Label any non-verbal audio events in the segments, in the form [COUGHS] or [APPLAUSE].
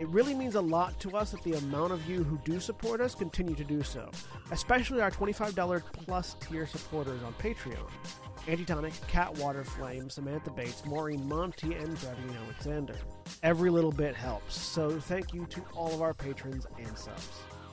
It really means a lot to us that the amount of you who do support us continue to do so, especially our $25 plus tier supporters on Patreon. Antitonic, Kat Waterflame, Samantha Bates, Maureen Montee, and Drevian Alexander. Every little bit helps, so thank you to all of our patrons and subs.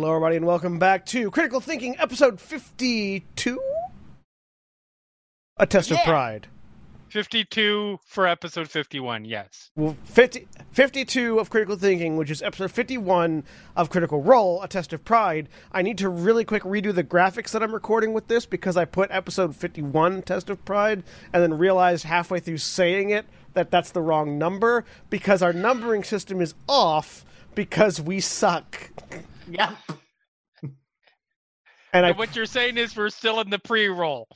Hello, everybody, and welcome back to Critical Thinking, episode 52? A Test Yeah. of Pride. 52 for episode 51, yes. Well, 50, 52 of Critical Thinking, which is episode 51 of Critical Role, A Test of Pride. I need to really quick redo the graphics that I'm recording with this because I put episode 51, Test of Pride, and then realized halfway through saying it that that's the wrong number because our numbering system is off because we suck. Yep. [LAUGHS] And I what you're saying is we're still in the pre-roll.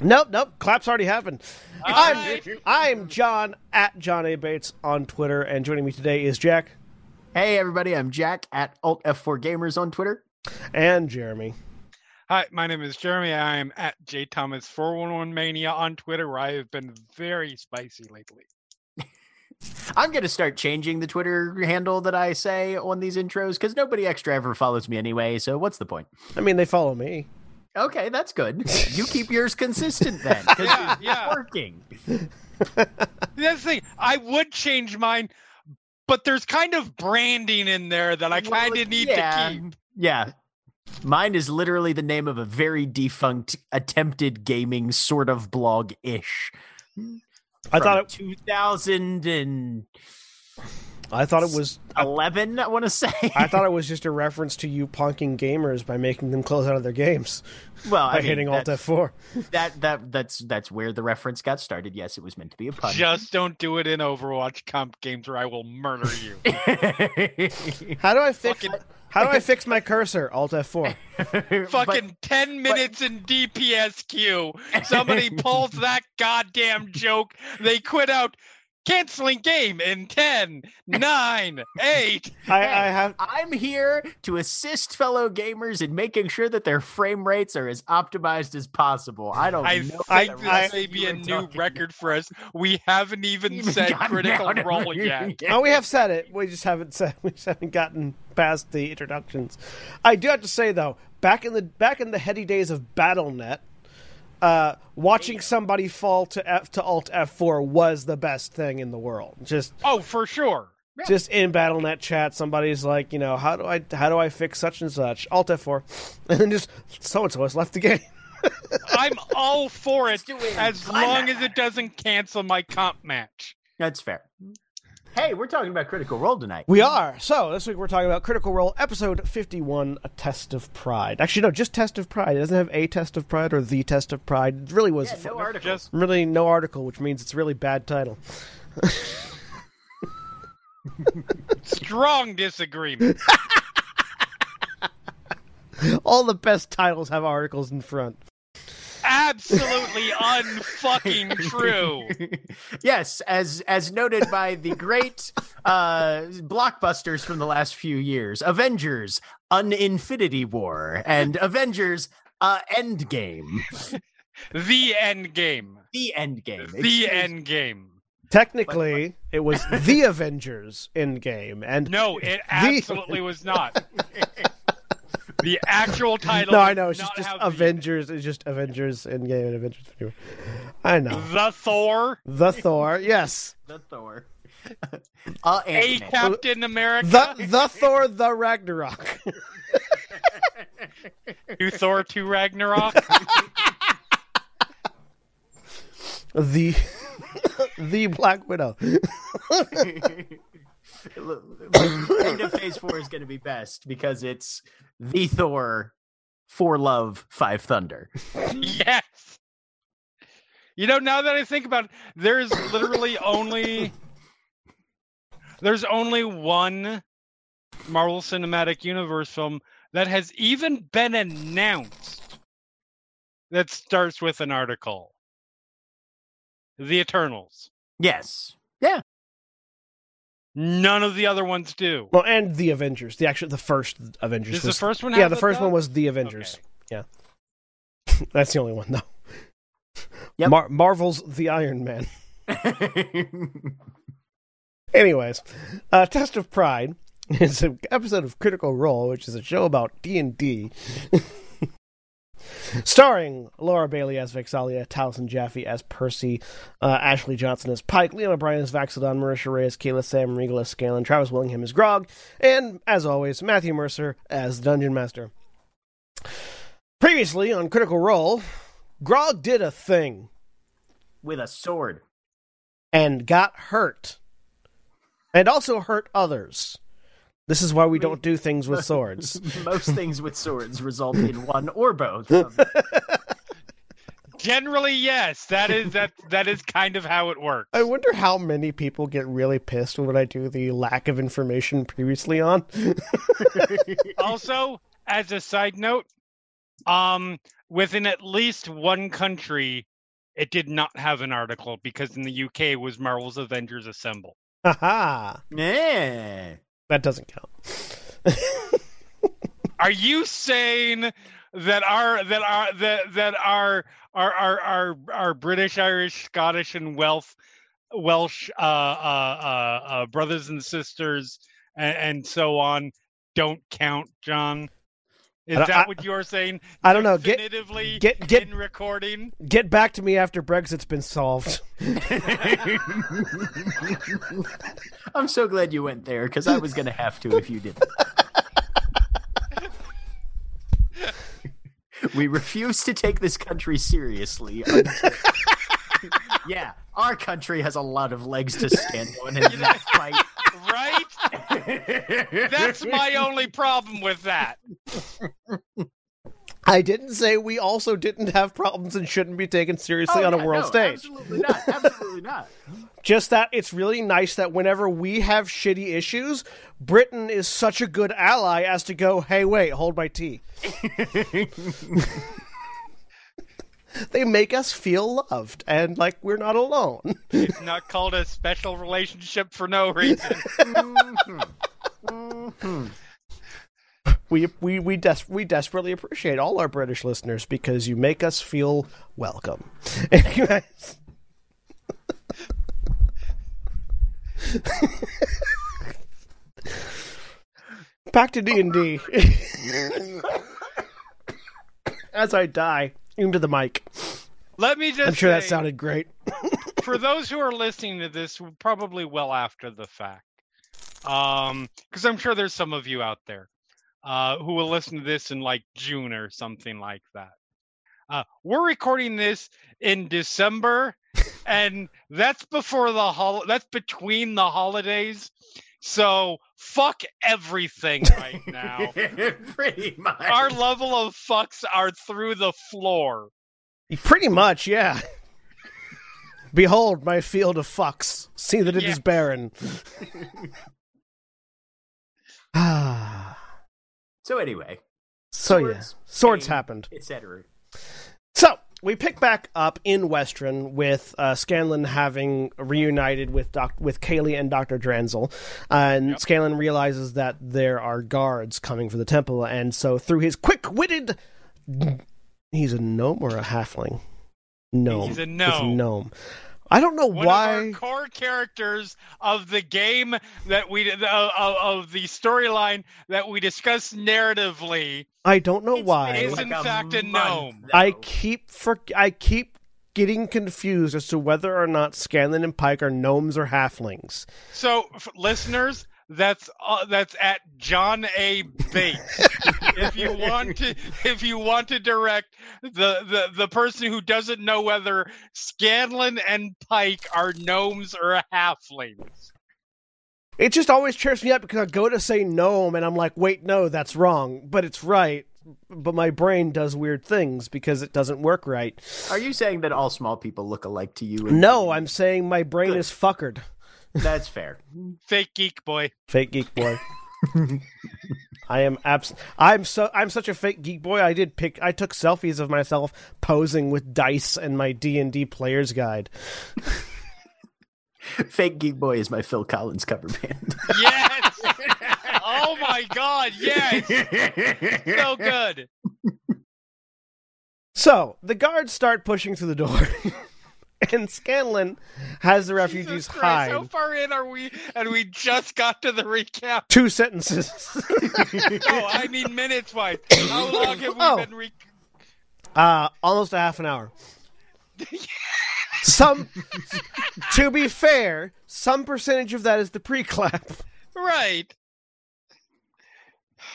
Nope, nope. Claps already happened. I'm, right. I'm John at John A. Bates on Twitter, and joining me today is Jack Hey everybody, I'm Jack at Alt F4 Gamers on Twitter. and Jeremy. Hi, my name is Jeremy. I am at JThomas411 Mania on Twitter, where I have been very spicy lately. I'm gonna start changing the Twitter handle that I say on these intros because nobody extra ever follows me anyway. So what's the point? I mean, they follow me. Okay, that's good. You keep yours consistent then. 'cause Yeah, it's yeah. Working. [LAUGHS] That's the thing. I would change mine, but there's kind of branding in there that I kind of Well, need yeah, to keep. Yeah. Mine is literally the name of a very defunct attempted gaming sort of blog ish. I thought it. 2011, I thought it was. eleven. I want to say. I thought it [LAUGHS] was just a reference to you punking gamers by making them close out of their games well, by I mean, hitting Alt F four. that that that's that's where the reference got started. Yes, it was meant to be a pun. Just don't do it in Overwatch comp games, or I will murder you. [LAUGHS] How do I fix? Fucking- How do I [LAUGHS] fix my cursor? Alt F4. Fucking 10 minutes in DPSQ. Somebody pulls that goddamn joke. They quit out canceling game in 10, 9, 8. [LAUGHS] I, I have. I'm here to assist fellow gamers in making sure that their frame rates are as optimized as possible. I don't I know. think I- this I- may be a new talking record for us. We haven't even Even said critical down to- role [LAUGHS] yet. Oh, we have said it. We just haven't said. [LAUGHS] We just haven't gotten past the introductions. I do have to say though, back in the back in the heady days of BattleNet, uh, watching somebody fall to F to Alt F4 was the best thing in the world. Just Oh, for sure. just in BattleNet chat, somebody's like, you know, how do I how do I fix such and such? Alt F4, [LAUGHS] and then just so and so has left the game. [LAUGHS] I'm all for it as long as it doesn't cancel my comp match. That's fair. Hey, we're talking about Critical Role tonight. We are. So this week we're talking about Critical Role, episode fifty-one, a test of pride. Actually, no, just test of pride. It doesn't have a test of pride or the test of pride. It really was Yeah, no article. Just really no article, which means it's a really bad title. [LAUGHS] strong disagreement. [LAUGHS] All the best titles have articles in front. Absolutely unfucking true. [LAUGHS] yes, as as noted by the great uh blockbusters from the last few years, Avengers: An Infinity War and Avengers: uh, Endgame. [LAUGHS] The end game. The Endgame. The Excuse- end game. Technically, it was the [LAUGHS] Avengers Endgame, and No, it absolutely was not. The actual title. no, I know it's just, just have the- Avengers. It's just Avengers Endgame and Avengers. Anyway. I know The Thor, the Thor. Yes, The Thor. [LAUGHS] uh, a Ant-Man. Captain America. the the Thor, the Ragnarok. [LAUGHS] to Thor 2 Ragnarok. The [LAUGHS] the Black Widow. End of phase four is going to be best because it's the Thor, for love, five thunder. yes. You know, now that I think about it, there's literally only there's only one Marvel Cinematic Universe film that has even been announced that starts with an article. The Eternals. Yes. Yeah. None of the other ones do. Well, and the Avengers. The actual the first Avengers. Does the first one yeah, have the first though? one was the Avengers. Yeah, [LAUGHS] that's the only one though. Yep. Mar- Marvel's the Iron Man. [LAUGHS] Anyways, uh, Test of Pride is an episode of Critical Role, which is a show about D and D, [LAUGHS] starring Laura Bailey as Vex'ahlia, Taliesin Jaffe as Percy, uh, Ashley Johnson as Pike, Liam O'Brien as Vax'ildan, Marisha Ray as Keyleth, Sam Riegel as Scanlan, Travis Willingham as Grog, and as always, Matthew Mercer as the Dungeon Master. Previously on Critical Role, Grog did a thing With a sword. and got hurt, and also hurt others. This is why we don't do things with [LAUGHS] swords. Most things with swords result in [LAUGHS] one or both. of- Generally, yes. That is that that is kind of how it works. I wonder how many people get really pissed when I do the lack of information previously on. [LAUGHS] also, as a side note, um, within at least one country, it did not have an article because in the UK it was Marvel's Avengers Assemble. Haha. yeah. That doesn't count. [LAUGHS] Are you saying that our that our that that our our our our, our British, Irish, Scottish, and Welsh Welsh uh, uh, uh, uh, brothers and sisters and, and so on don't count, John? Is that I- what you're saying? I don't know. Get Definitively get- get- in recording. get back to me after Brexit's been solved. [LAUGHS] I'm so glad you went there because I was going to have to if you didn't. [LAUGHS] we refuse to take this country seriously. until- [LAUGHS] yeah, our country has a lot of legs to stand on in that fight. Right? That's my only problem with that. I didn't say we also didn't have problems and shouldn't be taken seriously Oh, on a world no, stage. Absolutely not. Absolutely not. [LAUGHS] Just that it's really nice that whenever we have shitty issues, Britain is such a good ally as to go, hey, wait, hold my tea. [LAUGHS] they make us feel loved and like we're not alone. It's not called a special relationship for no reason. [LAUGHS] we we we, des- we desperately appreciate all our British listeners because you make us feel welcome. [LAUGHS] Anyways. [LAUGHS] Back to D and D. As I die into the mic, Let me just I'm sure that sounded great. [LAUGHS] for those who are listening to this probably well after the fact um because i'm sure there's some of you out there uh who will listen to this in like june or something like that. Uh we're recording this in december and that's before the hol that's between the holidays so fuck everything [LAUGHS] right now Pretty much. our level of fucks are through the floor Pretty much, yeah. Behold my field of fucks. See that it is Yes. barren. Ah. [LAUGHS] [SIGHS] so anyway, so yeah, Swords, swords pain. happened. etc. We pick back up in Westruun with uh, Scanlan having reunited with Doc- with Kaylie and Doctor Dranzel, and Yep. Scanlan realizes that there are guards coming for the temple, and so through his quick-witted, he's a gnome or a halfling. Gnome. He's a gnome. gnome. I don't know one why. of our core characters of the game that we of, of of the storyline that we discuss narratively I don't know It's why. been is in like fact a month, gnome. I keep for I keep getting confused as to whether or not Scanlan and Pike are gnomes or halflings. So, f- listeners, that's uh, that's at John A. Bates. if you want to, if you want to direct the, the the person who doesn't know whether Scanlan and Pike are gnomes or halflings. It just always cheers me up because I go to say gnome and I'm like, wait, no, that's wrong, but it's right. But my brain does weird things because it doesn't work right. Are you saying that all small people look alike to you? No, I'm saying my brain Good. is fuckered. That's fair. Fake geek boy. Fake geek boy. [LAUGHS] I am abs- I'm so I'm such a fake geek boy. I did pick I took selfies of myself posing with dice and my D&D player's guide. [LAUGHS] Fake Geek Boy is my Phil Collins cover band. Yes. [LAUGHS] oh my God. Yes. So good. So, the guards start pushing through the door. [LAUGHS] and Scanlan has the refugees Christ, hide. How far in are we? And we just got to the recap. Two sentences. [LAUGHS] Oh, I mean minutes wise. How [COUGHS] long have we Oh. been? Re- Uh, almost a half an hour. Some, [LAUGHS] to be fair, some percentage of that is the pre-clap. right. [SIGHS]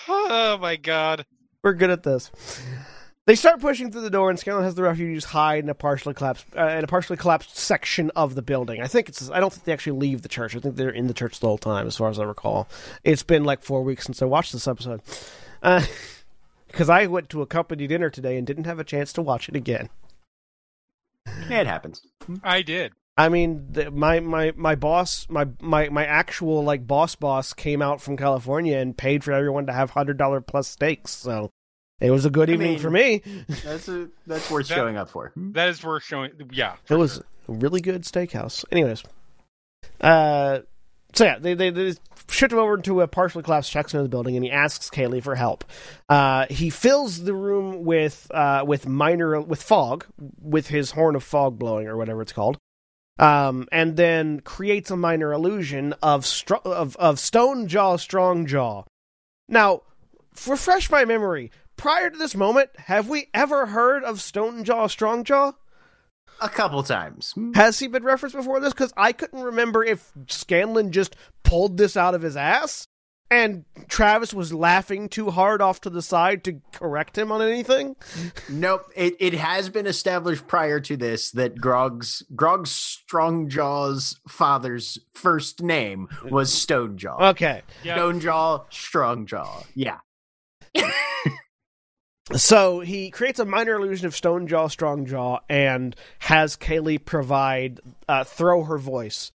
Oh my God. We're good at this. They start pushing through the door, and Scanlan has the refugees hide in a partially collapsed uh, in a partially collapsed section of the building. I think it's. I don't think they actually leave the church. I think they're in the church the whole time, as far as I recall. It's been like four weeks since I watched this episode, [LAUGHS] because I went to a company dinner today and didn't have a chance to watch it again. it happens. I did. I mean, the, my my my boss, my my my actual like boss boss came out from California and paid for everyone to have hundred dollar plus steaks. So it was a good I evening mean- for me. That's a that's worth That- showing up for. That is worth showing. Yeah. It was a really good steakhouse. Anyways, uh, so yeah, they they, they shift him over into a partially collapsed section of the building, and he asks Kaylie for help. Uh, he fills the room with uh with minor with fog, with his horn of fog blowing or whatever it's called. Um, and then creates a minor illusion of stro- of of Stone Jaw, Strong Jaw. Now, refresh my memory. Prior to this moment, have we ever heard of Stone Jaw, Strong Jaw? A couple times. Has he been referenced before this? Because I couldn't remember if Scanlan just pulled this out of his ass and Travis was laughing too hard off to the side to correct him on anything. Nope. It it has been established prior to this that Grog's Grog's Strongjaw's father's first name was Stonejaw. Okay. Yeah. Stonejaw, Strongjaw. Yeah. [LAUGHS] So he creates a minor illusion of Stone Jaw, Strong Jaw, and has Kaylie provide, uh, throw her voice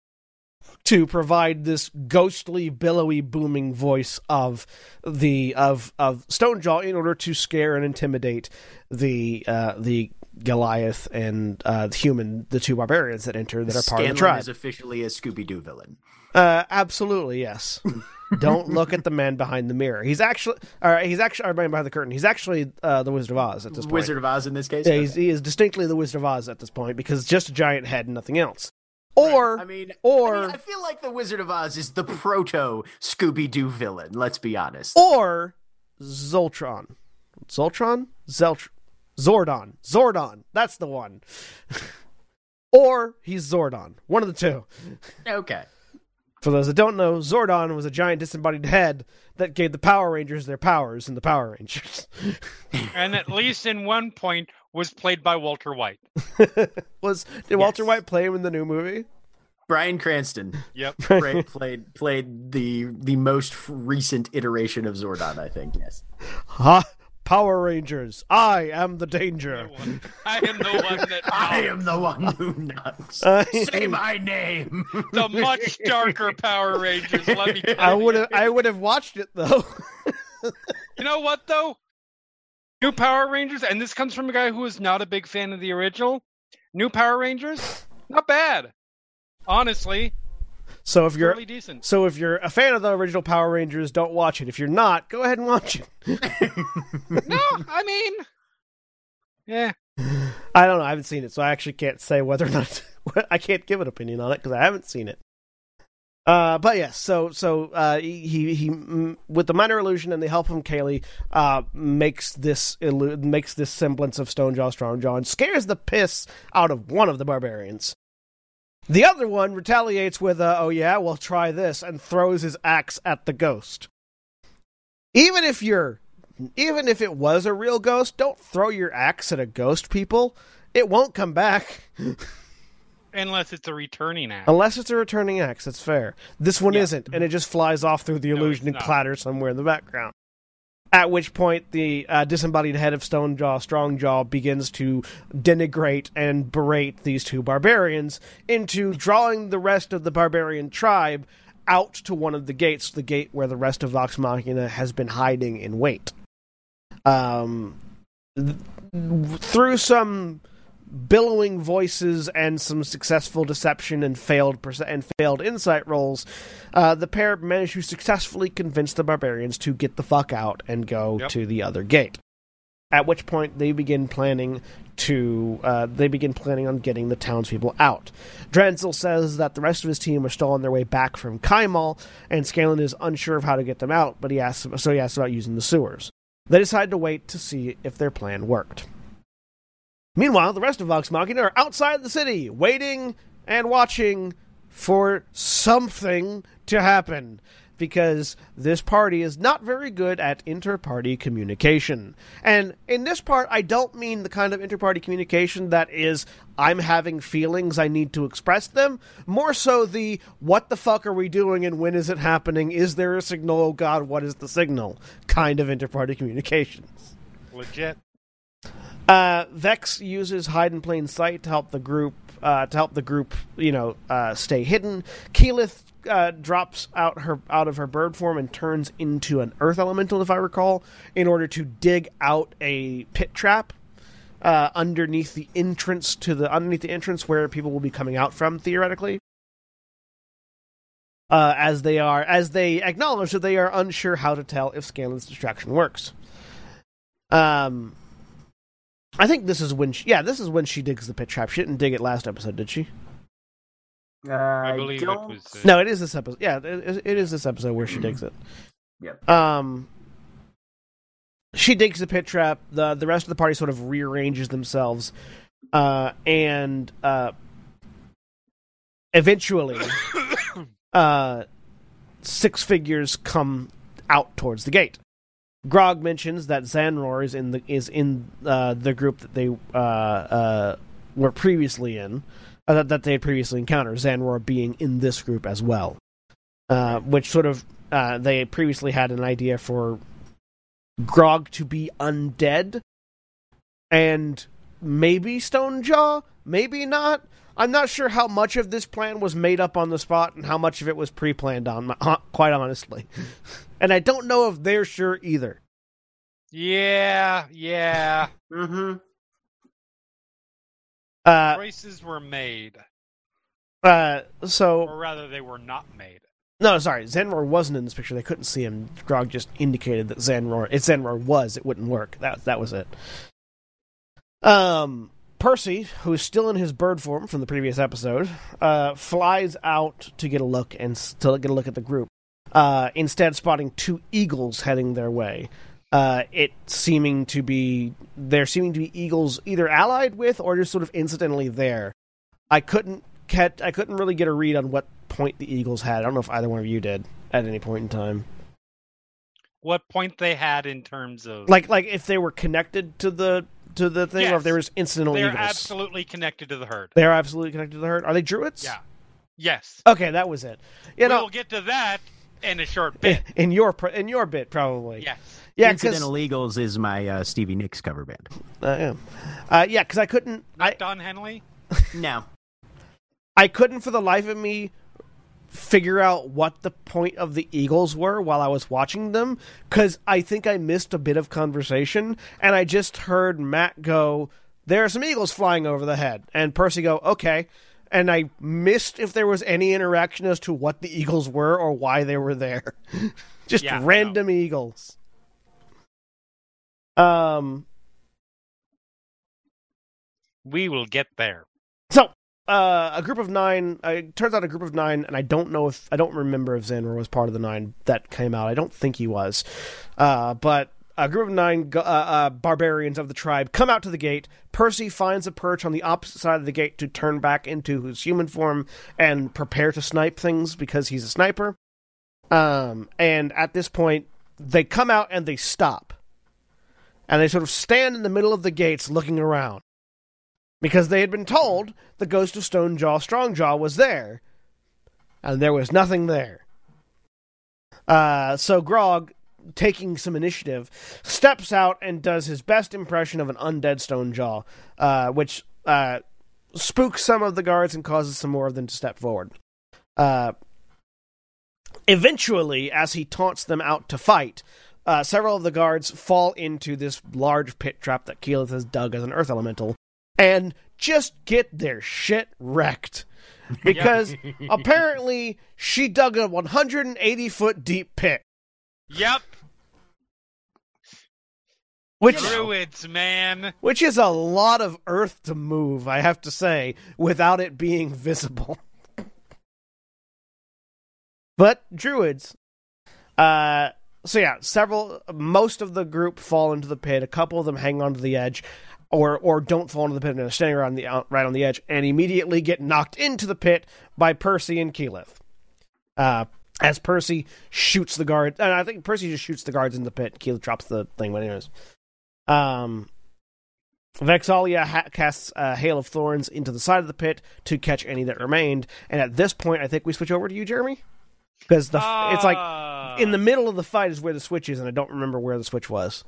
to provide this ghostly, billowy, booming voice of the of of Stone Jaw in order to scare and intimidate the uh, the Goliath and uh, the human, the two barbarians that enter that are part of the tribe. is officially a Scooby Doo villain. Uh, absolutely, yes. [LAUGHS] Don't look at the man behind the mirror. He's actually, all right. He's actually, or behind the curtain. He's actually uh, the Wizard of Oz at this point. Wizard of Oz in this case. Yeah, he's, he is distinctly the Wizard of Oz at this point because it's just a giant head and nothing else. Or, I mean, or, I, mean, I feel like the Wizard of Oz is the proto Scooby Doo villain. Let's be honest. or Zoltron, Zoltron, Zeltr, Zordon, Zordon. That's the one. [LAUGHS] or he's Zordon. One of the two. [LAUGHS] Okay. For those that don't know, Zordon was a giant disembodied head that gave the Power Rangers their powers in the Power Rangers. [LAUGHS] And at least in one point was played by Walter White. was did Walter White play him in the new movie? Bryan Cranston Yep. played played played the the most recent iteration of Zordon. I think. Yes. Ha! Power Rangers, I am the danger. I am the one that [LAUGHS] I am the one who knocks. [LAUGHS] I- Say my name. [LAUGHS] the much darker Power Rangers. Let me. I would have I would have watched it though. You know what though? New Power Rangers, and this comes from a guy who is not a big fan of the original. New Power Rangers, not bad. Honestly, so if you're really so if you're a fan of the original Power Rangers, don't watch it. If you're not, go ahead and watch it. [LAUGHS] No, I mean, yeah, I don't know. I haven't seen it, so I actually can't say whether or not [LAUGHS] I can't give an opinion on it because I haven't seen it. Uh, but yes, so so uh, he he, he mm, with the minor illusion and the help from Kaylie uh, makes this illu- makes this semblance of Stonejaw Strongjaw and scares the piss out of one of the barbarians. The other one retaliates with a, "Oh yeah, well try this," and throws his axe at the ghost. Even if you're, even if it was a real ghost, don't throw your axe at a ghost. People, it won't come back Unless it's a returning act. unless it's a returning axe. That's fair. This one Yeah. isn't, and it just flies off through the illusion it's and clatters somewhere in the background. At which point, the uh, disembodied head of Stonejaw, Strongjaw, begins to denigrate and berate these two barbarians into drawing the rest of the barbarian tribe out to one of the gates, the gate where the rest of Vox Machina has been hiding in wait. Um, th- through some billowing voices and some successful deception and failed perce- and failed insight rolls, uh, the pair managed to successfully convince the barbarians to get the fuck out and go Yep. to the other gate. At which point they begin planning to uh, they begin planning on getting the townspeople out. Dranzel says that the rest of his team are still on their way back from Kymal, and Scanlan is unsure of how to get them out, but he asks so he asks about using the sewers. They decide to wait to see if their plan worked. Meanwhile, the rest of Vox Machina are outside the city, waiting and watching for something to happen. Because this party is not very good at inter party communication. And in this part, I don't mean the kind of inter party communication that is, I'm having feelings, I need to express them. More so the, what the fuck are we doing and when is it happening? Is there a signal? Oh god, what is the signal? kind of inter party communications. Legit. Uh, Vex uses hide in plain sight to help the group uh, to help the group, you know, uh, stay hidden. Keyleth uh, drops out her out of her bird form and turns into an earth elemental, if I recall, in order to dig out a pit trap uh, underneath the entrance to the underneath the entrance where people will be coming out from theoretically. Uh, as they are, as they acknowledge that they are unsure how to tell if Scanlan's distraction works. Um, I think this is when she, yeah, this is when she digs the pit trap. She didn't dig it last episode, did she? Uh, I believe it don't- was. uh, No, it is this episode. Yeah, it, it is this episode where she digs it. Yep. Um, she digs the pit trap. the The rest of the party sort of rearranges themselves, uh, and uh, eventually, [COUGHS] uh, six figures come out towards the gate. Grog mentions that Zanror is in the is in uh, the group that they uh, uh, were previously in, uh, that, that they had previously encountered. Zanror being in this group as well, uh, which sort of they previously had an idea for Grog to be undead, and maybe Stonejaw, maybe not. I'm not sure how much of this plan was made up on the spot and how much of it was pre-planned on, quite honestly. [LAUGHS] and I don't know if they're sure either. Yeah, yeah. Mhm. Uh, Choices were made, uh, so or rather, they were not made. no, sorry, Zenroar wasn't in this picture. They couldn't see him. Grog just indicated that Zenroar, if Zenroar was, it wouldn't work. That that was it. Um, Percy, who is still in his bird form from the previous episode, uh, flies out to get a look and to get a look at the group. Uh, instead, spotting two eagles heading their way. Uh, it seeming to be they're seeming to be eagles either allied with or just sort of incidentally there. I couldn't get I couldn't really get a read on what point the eagles had. I don't know if either one of you did at any point in time. What point they had in terms of Like like if they were connected to the to the thing, or if Yes. there was incidental they're eagles. absolutely connected to the herd. They are absolutely connected to the herd. Are they druids? Yeah. Yes. Okay, that was it. You know, we'll get to that in a short bit. [LAUGHS] in your in your bit probably. yes. Yeah, because Incidental Eagles is my uh, Stevie Nicks cover band. uh, yeah, uh, yeah, because I couldn't. I Not Don Henley. No. [LAUGHS] I couldn't for the life of me figure out what the point of the eagles were while I was watching them because I think I missed a bit of conversation and I just heard Matt go, "There are some eagles flying over the head," and Percy go, "Okay." And I missed if there was any interaction as to what the eagles were or why they were there. [LAUGHS] just Yeah, no. random eagles. Um. We will get there. Uh, a group of nine. Uh, it turns out a group of nine, and I don't know if I don't remember if Xanor was part of the nine that came out. I don't think he was, uh, but a group of nine uh, uh, barbarians of the tribe come out to the gate. Percy finds a perch on the opposite side of the gate to turn back into his human form and prepare to snipe things because he's a sniper. Um, and at this point, they come out and they stop. And they sort of stand in the middle of the gates looking around. Because they had been told the ghost of Stone Stonejaw Strongjaw was there. And there was nothing there. Uh, so Grog, taking some initiative, steps out and does his best impression of an undead Stonejaw, uh, which uh, spooks some of the guards and causes some more of them to step forward. Uh, eventually, as he taunts them out to fight, uh, several of the guards fall into this large pit trap that Keyleth has dug as an earth elemental and just get their shit wrecked. [LAUGHS] Because apparently she dug a 180 foot deep pit. Yep. Which, Druids, man. which is a lot of earth to move, I have to say, without it being visible. [LAUGHS] but druids. Uh, so yeah, several, most of the group fall into the pit. A couple of them hang onto the edge, or or don't fall into the pit and are standing around the out, right on the edge, and immediately get knocked into the pit by Percy and Keyleth. Uh, as Percy shoots the guard, and I think Percy just shoots the guards in the pit. Keyleth drops the thing, but anyways. Um, Vex'ahlia ha- casts a hail of thorns into the side of the pit to catch any that remained, and at this point, I think we switch over to you, Jeremy, because the f it's like Ah. in the middle of the fight is where the switch is, and I don't remember where the switch was.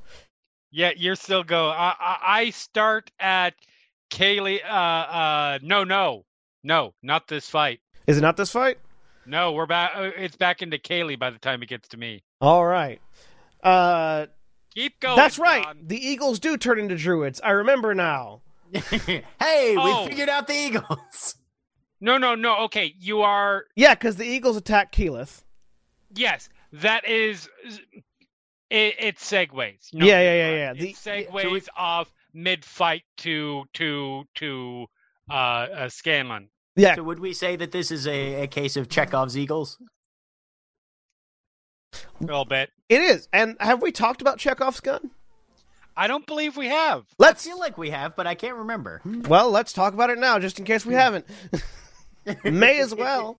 Yeah, you're still go. I, I I start at Kaylie. Uh, uh, no, no, no, not this fight. Is it not this fight? No, we're back. uh, It's back into Kaylie by the time it gets to me. All right. Uh, Keep going. that's right. John. The Eagles do turn into druids. I remember now. [LAUGHS] hey, Oh. we figured out the Eagles. [LAUGHS] No, no, no. Okay, you are. Yeah, because the Eagles attack Keyleth. Yes, that is. It, it segues. No, Yeah, yeah, you're yeah, right. yeah. It The- segues off mid-fight to to to uh, uh Scanlan. Yeah, So would we say that this is a, a case of Chekhov's Eagles? A little bit. it is. And have we talked about Chekhov's gun? I don't believe we have. Let's feel like we have, but I can't remember. Well, let's talk about it now, just in case we haven't. [LAUGHS] May as well.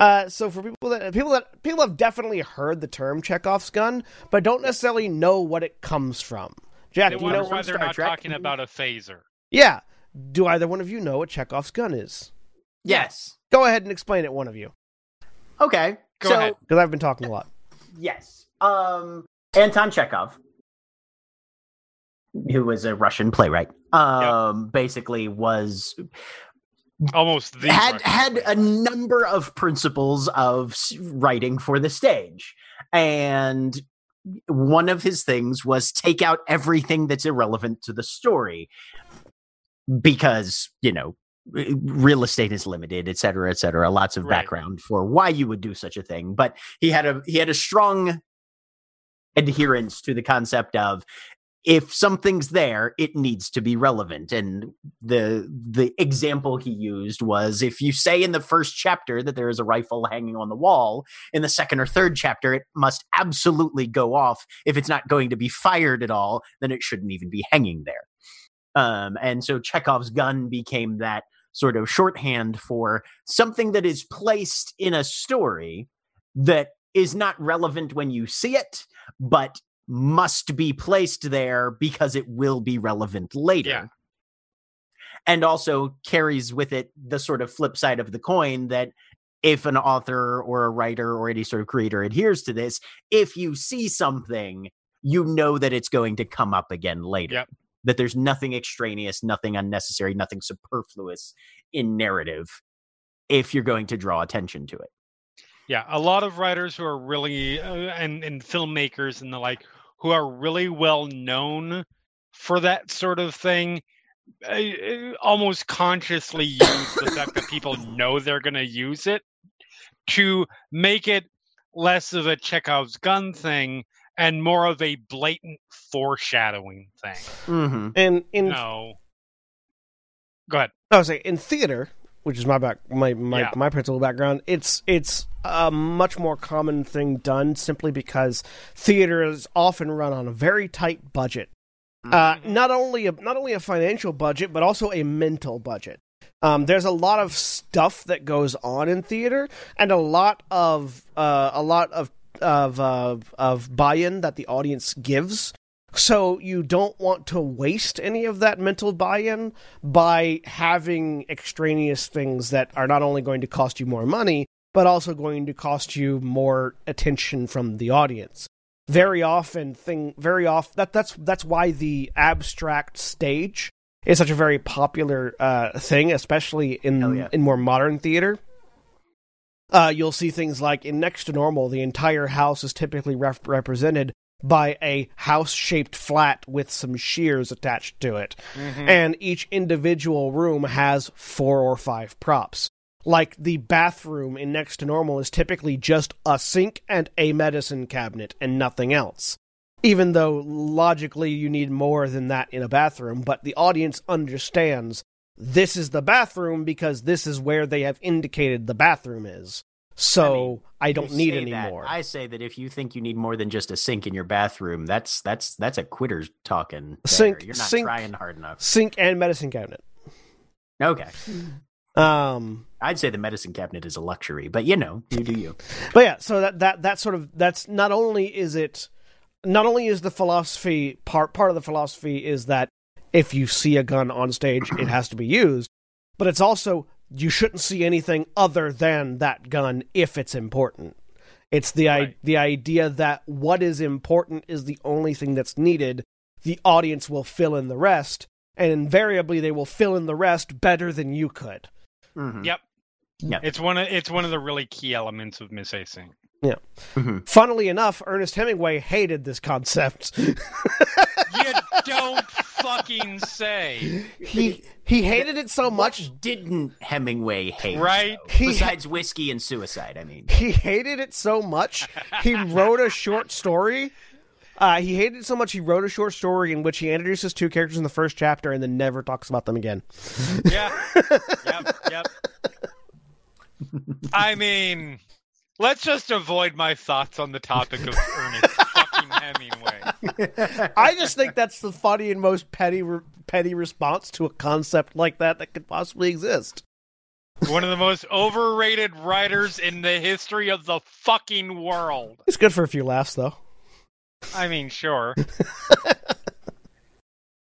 Uh, so for people that people that people have definitely heard the term Chekhov's gun, but don't necessarily know what it comes from. Jack, They do you know? from why they're Star not Trek? talking about a phaser. Yeah. Do either one of you know what Chekhov's gun is? Yes. Go ahead and explain it, one of you, Okay. Go so ahead. because I've been talking a lot. yes, um, Anton Chekhov, who was a Russian playwright, um, basically was Almost the had had a number of principles of writing for the stage. And one of his things was take out everything that's irrelevant to the story because you know real estate is limited et cetera et cetera lots of Right. background for why you would do such a thing. But he had a he had a strong adherence to the concept of if something's there it needs to be relevant. And the the example he used was if you say in the first chapter that there is a rifle hanging on the wall in the second or third chapter it must absolutely go off. If it's not going to be fired at all then it shouldn't even be hanging there. Um, and so chekhov's gun became that sort of shorthand for something that is placed in a story that is not relevant when you see it but must be placed there because it will be relevant later. Yeah. And also carries with it the sort of flip side of the coin that if an author or a writer or any sort of creator adheres to this, if you see something, you know that it's going to come up again later. Yep. That there's nothing extraneous, nothing unnecessary, nothing superfluous in narrative if you're going to draw attention to it. Yeah, a lot of writers who are really uh, and and filmmakers and the like who are really well known for that sort of thing uh, uh, almost consciously use the fact that people know they're going to use it to make it less of a Chekhov's gun thing and more of a blatant foreshadowing thing. Mm-hmm. And in No. Go ahead. I was saying in theater, which is my back my my, Yeah. my principal background, it's it's a much more common thing done simply because theater is often run on a very tight budget. Uh, not only a not only a financial budget, but also a mental budget. Um, there's a lot of stuff that goes on in theater, and a lot of uh, a lot of of uh, of buy-in that the audience gives. So you don't want to waste any of that mental buy-in by having extraneous things that are not only going to cost you more money, but also going to cost you more attention from the audience. Very often, thing very off that that's that's why the abstract stage is such a very popular uh, thing, especially in yeah. in more modern theater. Uh, you'll see things like in Next to Normal, the entire house is typically rep- represented by a house-shaped flat with some shears attached to it, Mhm. and each individual room has four or five props. Like the bathroom in Next to Normal is typically just a sink and a medicine cabinet and nothing else. Even though logically you need more than that in a bathroom, but the audience understands this is the bathroom because this is where they have indicated the bathroom is. So I, don't need any that. more. I say that if you think you need more than just a sink in your bathroom, that's that's that's a quitter's talking. there. Sink- You're not sink- trying hard enough. Sink and medicine cabinet. Okay, Um, I'd say the medicine cabinet is a luxury, but you know, you do you. But yeah, so that that that sort of that's not only is it not only is the philosophy part part of the philosophy is that if you see a gun on stage, it has to be used, but it's also you shouldn't see anything other than that gun if it's important. It's the i the idea that what is important is the only thing that's needed. The audience will fill in the rest, and invariably they will fill in the rest better than you could. Mhm. Yep. Yeah. It's one of it's one of the really key elements of Miss Acing. Mhm. Funnily enough, Ernest Hemingway hated this concept. [LAUGHS] You don't fucking say. he he hated it so much What didn't Hemingway hate? Right? though? He- Besides whiskey and suicide, I mean. he hated it so much he wrote a short story uh, he hated it so much he wrote a short story in which he introduces two characters in the first chapter and then never talks about them again Yeah. yep. Yep. [LAUGHS] I mean, let's just avoid my thoughts on the topic of Ernest [LAUGHS] fucking Hemingway. [LAUGHS] i just think that's the funny and most petty re- petty response to a concept like that that could possibly exist One of the most overrated writers in the history of the fucking world. it's good for a few laughs though I mean, sure. [LAUGHS]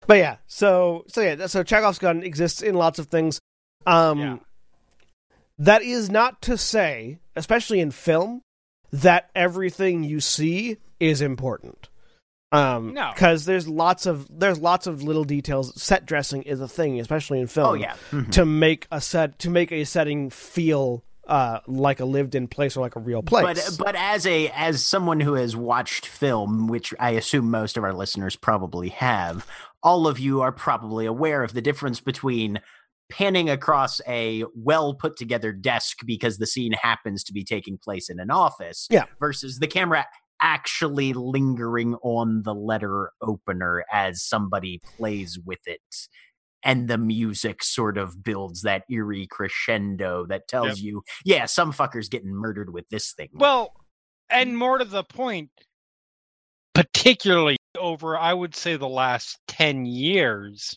But yeah, so so yeah, so Chekhov's gun exists in lots of things. Um Yeah. That is not to say, especially in film, that everything you see is important. Um No. cuz there's lots of there's lots of little details. Set dressing is a thing, especially in film. Oh yeah. Mhm. To make a set to make a setting feel uh like a lived in place or like a real place. But but as a as someone who has watched film, which I assume most of our listeners probably have, all of you are probably aware of the difference between panning across a well put together desk because the scene happens to be taking place in an office Yeah. versus the camera actually lingering on the letter opener as somebody plays with it. And the music sort of builds that eerie crescendo that tells you yeah some fucker's getting murdered with this thing. Well, and more to the point, particularly over, I would say, the last 10 years,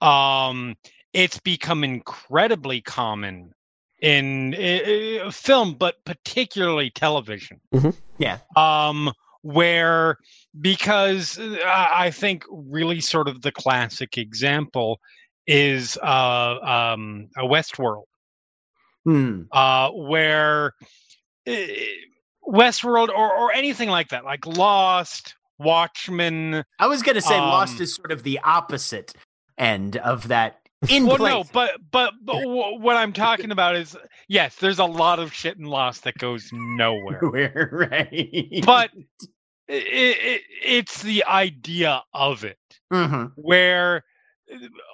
um, it's become incredibly common in uh, film, but particularly television. yeah um where because uh, i I think really sort of the classic example is uh um a westworld Hmm. uh where uh, westworld or or anything like that like lost watchmen i was gonna say lost Um, is sort of the opposite end of that [LAUGHS] in well place. no but but, but wh- what i'm talking about is yes there's a lot of shit and loss that goes nowhere. Where, [LAUGHS] right. But it, it, it's the idea of it Mhm. where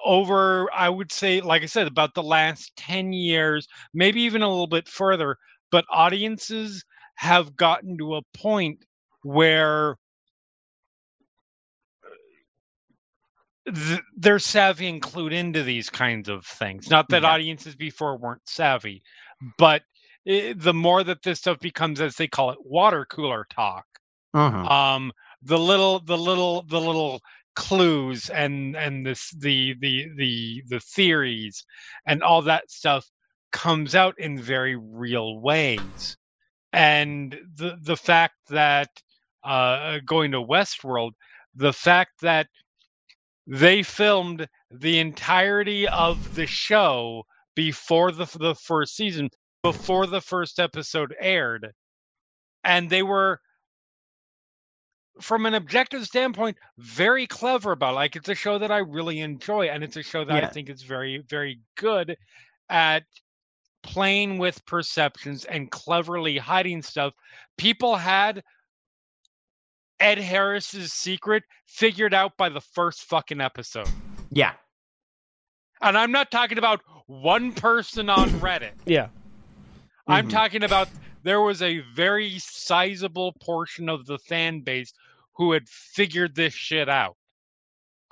over i would say like i said about the last 10 years maybe even a little bit further but audiences have gotten to a point where th- they're savvy and clued into these kinds of things. Not that Yeah. audiences before weren't savvy, but i the more that this stuff becomes, as they call it, water cooler talk, Mhm. um, the little, the little, the little clues and and this the the the the theories and all that stuff comes out in very real ways and the the fact that uh going to westworld the fact that they filmed the entirety of the show before the the first season before the first episode aired and they were from an objective standpoint very clever about it. like it's a show that i really enjoy and it's a show that i think is very very good at playing with perceptions and cleverly hiding stuff people had ed harris's secret figured out by the first fucking episode Yeah. and i'm not talking about one person on [CLEARS THROAT] reddit Yeah. I'm Mhm. talking about there was a very sizable portion of the fan base who had figured this shit out.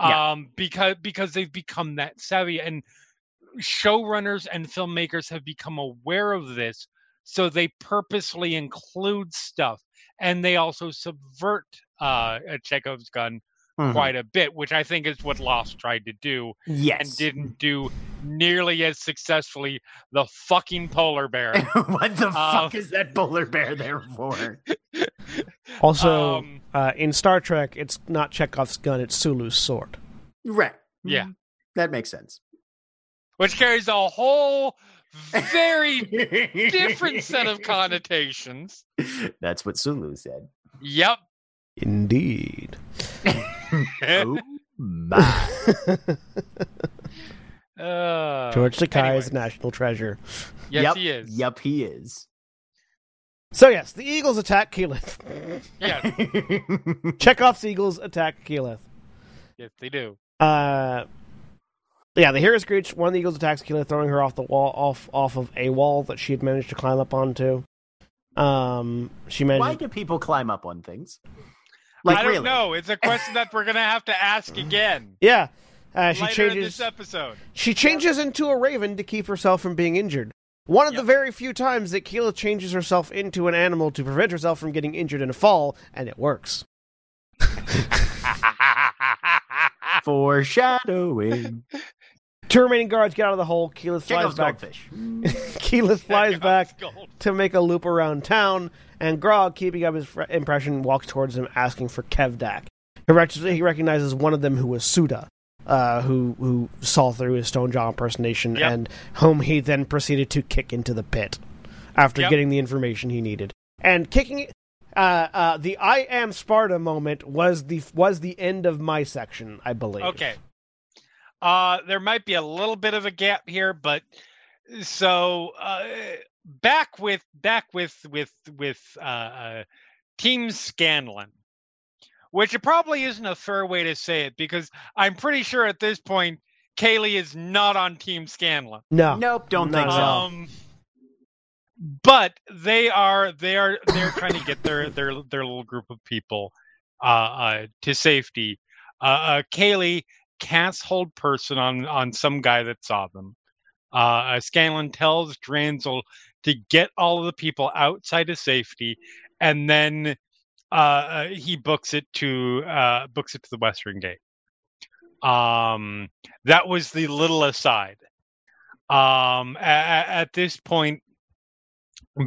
Yeah. Um because because they've become that savvy and showrunners and filmmakers have become aware of this so they purposely include stuff and they also subvert uh Chekhov's gun Mhm. quite a bit which I think is what Lost tried to do Yes. and didn't do nearly as successfully the fucking polar bear [LAUGHS] what the Uh, fuck is that polar bear there for? [LAUGHS] Also, Um, uh, in Star Trek, it's not Chekhov's gun; it's Sulu's sword. Right. Yeah. Mhm. That makes sense. which carries a whole very different set of [LAUGHS] connotations. That's what Sulu said. Yep. Indeed. [LAUGHS] oh my. Uh, George Takei is a national treasure. Yes, yep. he is. Yep, he is. So yes, the Eagles attack Keyleth. Yeah, [LAUGHS] Chekhov's Eagles attack Keyleth. yes, they do. Uh, yeah, the hero screech. One of the Eagles attacks Keyleth, throwing her off the wall, off off of a wall that she had managed to climb up onto. Um, she Why do people climb up on things? Like I don't really? know. It's a question that we're gonna have to ask again Yeah, uh, she later in changes. this episode. She changes into a raven to keep herself from being injured. One of the very few times that Keyleth changes herself into an animal to prevent herself from getting injured in a fall, and it works. [LAUGHS] Foreshadowing. [LAUGHS] Two remaining guards get out of the hole. Keyleth flies back. [LAUGHS] Keyleth flies back to make a loop around town, and Grog, keeping up his fr- impression, walks towards him asking for Kevdak. He, rec- he recognizes one of them who was Suda, uh, who who saw through his Stone Jaw impersonation, Yep. and whom he then proceeded to kick into the pit after Yep. getting the information he needed. And kicking, uh, uh, the "I am Sparta" moment was the was the end of my section, I believe. Okay. Uh, there might be a little bit of a gap here, but so uh, back with back with with with uh, uh, Team Scanlan, which it probably isn't a fair way to say it because I'm pretty sure at this point Kaylie is not on Team Scanlan. No, Nope, don't Not think so. Um, but they are they are they're trying to get their their their little group of people uh, uh to safety. Uh, uh Kaylie casts hold person on on some guy that saw them. Uh, Scanlan tells Dranzel to get all of the people outside of safety, and then uh, uh, he books it to uh, books it to the Western Gate. Um, that was the little aside. Um, at, at this point,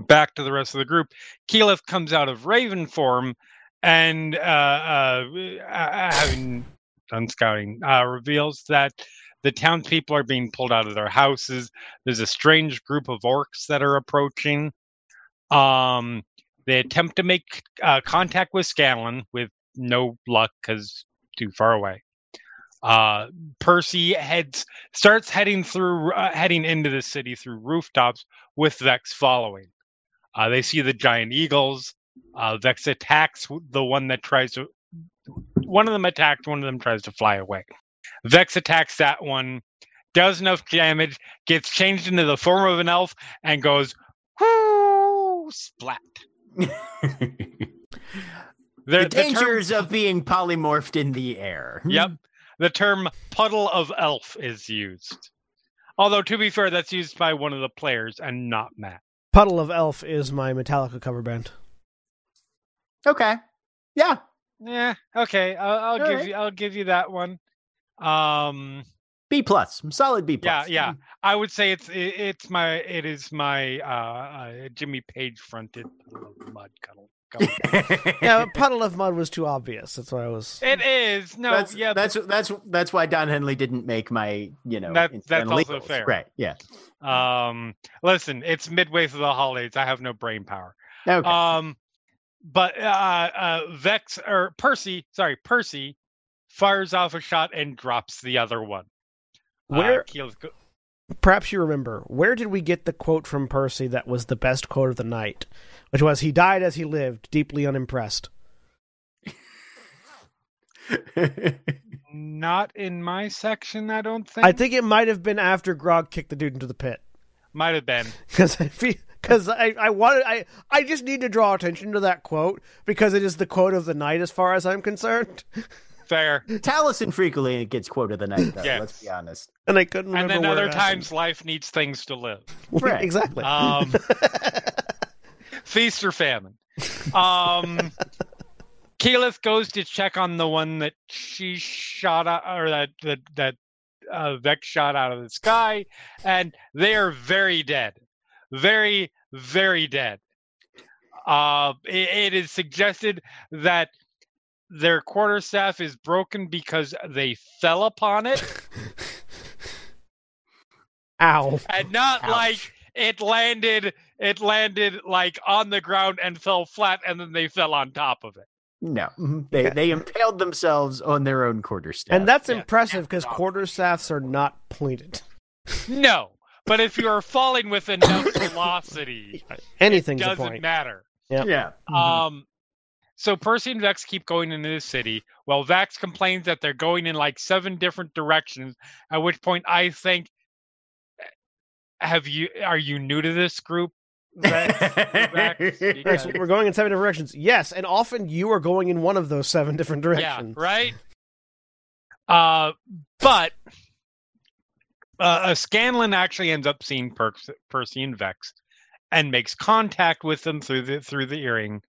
back to the rest of the group, Keyleth comes out of Raven form and, uh, uh, uh, having done scouting, uh, reveals that the townspeople are being pulled out of their houses. There's a strange group of orcs that are approaching. Um, they attempt to make uh, contact with Scanlan with no luck because too far away. Uh, Percy heads starts heading through uh, heading into the city through rooftops with Vex following. Uh, they see the giant eagles. Uh, Vex attacks the one that tries to. One of them attacks. One of them tries to fly away. Vex attacks that one, does enough damage, gets changed into the form of an elf, and goes whoo splat. [LAUGHS] the The, the term- dangers of being polymorphed in the air. Hmm. Yep. the term puddle of elf is used. Although, to be fair, that's used by one of the players and not Matt. Puddle of Elf is my Metallica cover band. Okay. Yeah. Yeah, okay. I'll, I'll give right. you. I'll give you that one. Um, B plus. Solid B yeah, plus. yeah. yeah. I would say it's it, it's my it is my uh, uh Jimmy Page fronted mud cuddle. cuddle. [LAUGHS] Yeah, [LAUGHS] Puddle of Mud was too obvious. That's why I was. it is no, that's yeah, that's that's that's why Don Henley didn't make my you know That- that's incidental also legals. fair. right yeah Um, listen, it's midway through the holidays. I have no brain power. okay Um, but uh, uh, Vex or Percy, sorry, Percy, fires off a shot and drops the other one. Uh, Where- Keel's go- Perhaps you remember. Where did we get the quote from Percy that was the best quote of the night? Which was, "He died as he lived, deeply unimpressed." not in my section, I don't think. I think it might have been after Grog kicked the dude into the pit. might have been. [LAUGHS] because I feel because I I wanted I I just need to draw attention to that quote because it is the quote of the night as far as I'm concerned, [LAUGHS] Fair. Taliesin frequently gets quote of the night though Yes. let's be honest and I couldn't And then other times, life needs things to live. [LAUGHS] Right. exactly. Um, [LAUGHS] feast or famine. Um, Keyleth goes to check on the one that she shot out, or that that that uh, Vex shot out of the sky, and they are very dead, very very dead. Uh, it, it is suggested that their quarterstaff is broken because they fell upon it, [LAUGHS] Ow! and not Ouch. like it landed it landed like on the ground and fell flat and then they fell on top of it no mhm. they they impaled themselves on their own quarterstaff And that's Yeah. impressive because Yeah. quarterstaffs are not pointed. no but if you are falling with enough [LAUGHS] velocity Anything's a doesn't point. matter yeah um so percy and vex keep going into the city while vex complains that they're going in like seven different directions at which point i think have you are you new to this group Vex? [LAUGHS] Vex? Yes, Because- we're going in seven different directions. Yes, and often you are going in one of those seven different directions. Yeah, right. Uh, but uh, uh, Scanlan actually ends up seeing Perks, Percy and Vex, and makes contact with them through the through the earring.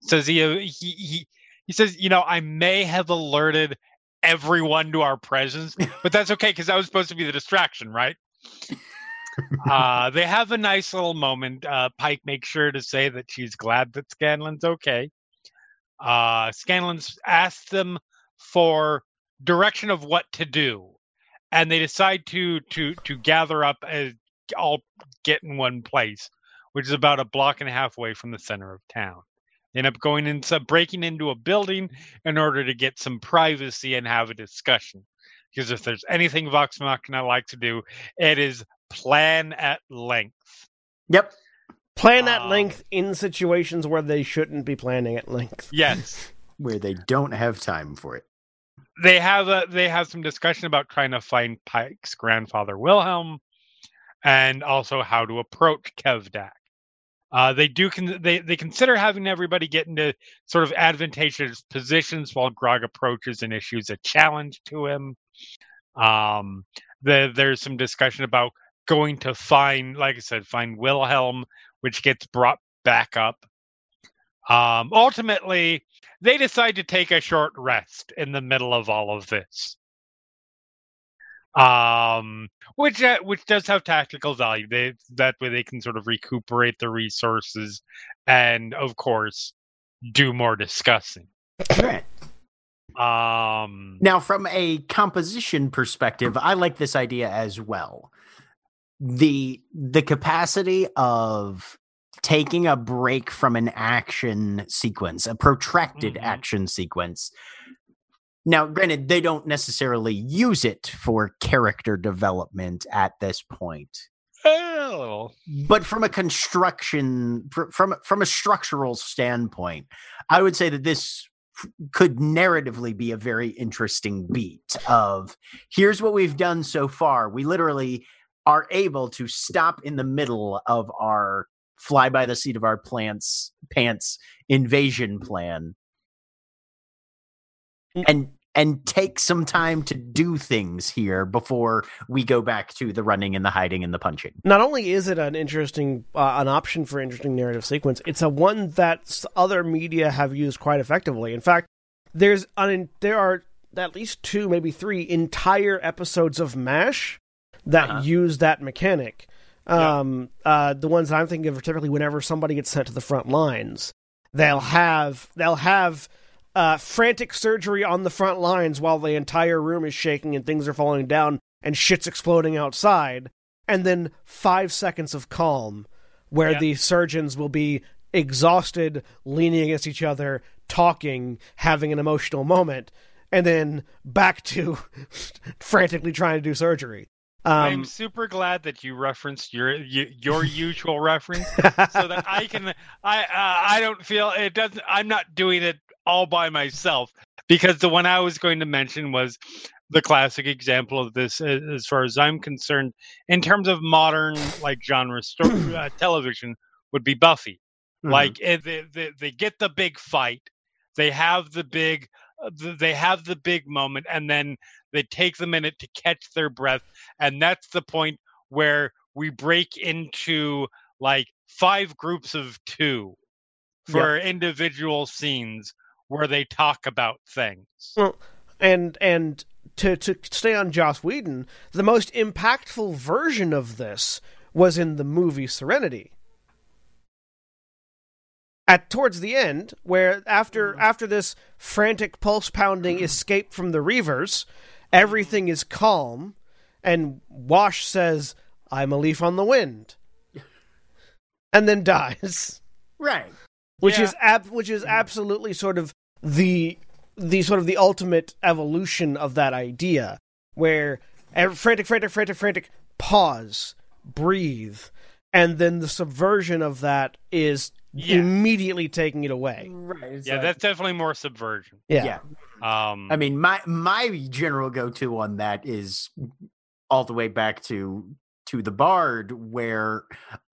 Says he uh, he he he says, you know, I may have alerted everyone to our presence, [LAUGHS] but that's okay because that was supposed to be the distraction, right? [LAUGHS] uh, they have a nice little moment. Uh, Pike makes sure to say that she's glad that Scanlan's okay. Uh, Scanlan's asked them for direction of what to do, and they decide to to to gather up and all get in one place, which is about a block and a half away from the center of town. They end up going into breaking into a building in order to get some privacy and have a discussion. Because if there's anything Vox Machina like to do, it is plan at length. yep Plan at Um, length in situations where they shouldn't be planning at length. Yes. [LAUGHS] where they don't have time for it they have a they have some discussion about trying to find Pike's grandfather Wilhelm, and also how to approach Kevdak. Uh, they do con- they they consider having everybody get into sort of advantageous positions while Grog approaches and issues a challenge to him. Um, the, there's some discussion about going to find, like I said, find Wilhelm, which gets brought back up. Um, ultimately, they decide to take a short rest in the middle of all of this. Um which uh, which does have tactical value. They that way they can sort of recuperate the resources and of course do more discussing. Right um Now, from a composition perspective, I like this idea as well. The the capacity of taking a break from an action sequence, a protracted Mhm. action sequence. Now, granted, they don't necessarily use it for character development at this point. oh, But from a construction from from a structural standpoint, I would say that this could narratively be a very interesting beat of here's what we've done so far. We literally are able to stop in the middle of our fly by the seat of our plants pants invasion plan and and take some time to do things here before we go back to the running and the hiding and the punching. Not only is it an interesting, uh, an option for interesting narrative sequence, it's a one that other media have used quite effectively. In fact, there's an, there are at least two, maybe three entire episodes of MASH that Uh-huh. use that mechanic. Um, uh, the ones that I'm thinking of are typically whenever somebody gets sent to the front lines, they'll have they'll have uh, frantic surgery on the front lines while the entire room is shaking and things are falling down and shit's exploding outside, and then five seconds of calm where Yeah. the surgeons will be exhausted, leaning against each other, talking, having an emotional moment, and then back to [LAUGHS] frantically trying to do surgery. I'm Um, super glad that you referenced your your [LAUGHS] usual reference, so that I [LAUGHS] can I uh, I don't feel it doesn't. I'm not doing it all by myself because the one I was going to mention was the classic example of this, as, far as I'm concerned, in terms of modern like genre sto- [CLEARS THROAT] uh, television, would be Buffy. Mhm. Like eh, they, they they get the big fight, they have the big uh, they have the big moment, and then they takes a minute to catch their breath, and that's the point where we break into like five groups of two for individual scenes where they talk about things. Well, and and to to stay on Joss Whedon, the most impactful version of this was in the movie Serenity. At towards the end, where after mm-hmm. after this frantic pulse pounding escape from the Reavers, everything is calm, and Wash says, "I'm a leaf on the wind," and then dies right. which Yeah. is ab- which is absolutely sort of the the sort of the ultimate evolution of that idea where ev- frantic frantic frantic frantic pause breathe and then the subversion of that is Yeah. immediately taking it away Right. Yeah, that's definitely more subversion. yeah, yeah. Um, I mean, my my general go to on that is all the way back to to the Bard, where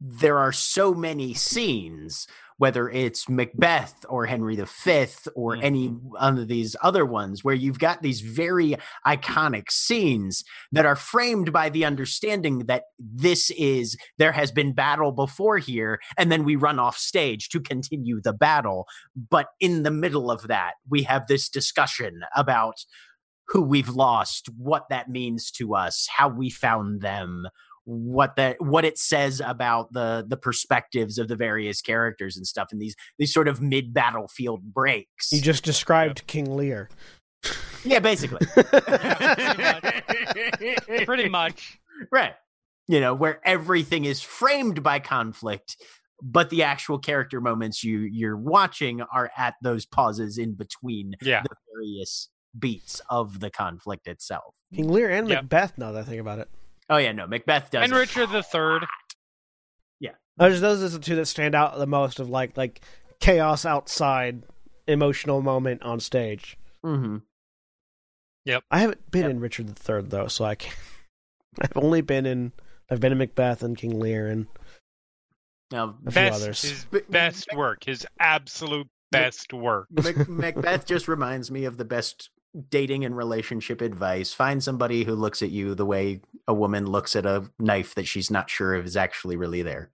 there are so many scenes, whether it's Macbeth or Henry V or mm. any of these other ones, where you've got these very iconic scenes that are framed by the understanding that this is there has been battle before here, and then we run off stage to continue the battle. But in the middle of that, we have this discussion about who we've lost, what that means to us, how we found them, what that what it says about the the perspectives of the various characters and stuff, and these these sort of mid battlefield breaks. you just described king lear yeah, basically. [LAUGHS] [LAUGHS] pretty much. right. You know, where everything is framed by conflict, but the actual character moments you you're watching are at those pauses in between Yeah. the various beats of the conflict itself. king lear and Yep. macbeth now that i think about it Oh yeah, no, Macbeth does. And it. Richard the Third. those, those are the two that stand out the most of like like chaos outside emotional moment on stage Mm-hmm. Yep. I haven't been Yep. in Richard the Third though, so I can't. [LAUGHS] I've only been in. I've been in Macbeth and King Lear and Now, a few Best, others. his best work, his absolute best work. Mac- Macbeth just reminds me of the best dating and relationship advice. Find somebody who looks at you the way a woman looks at a knife that she's not sure if is actually really there.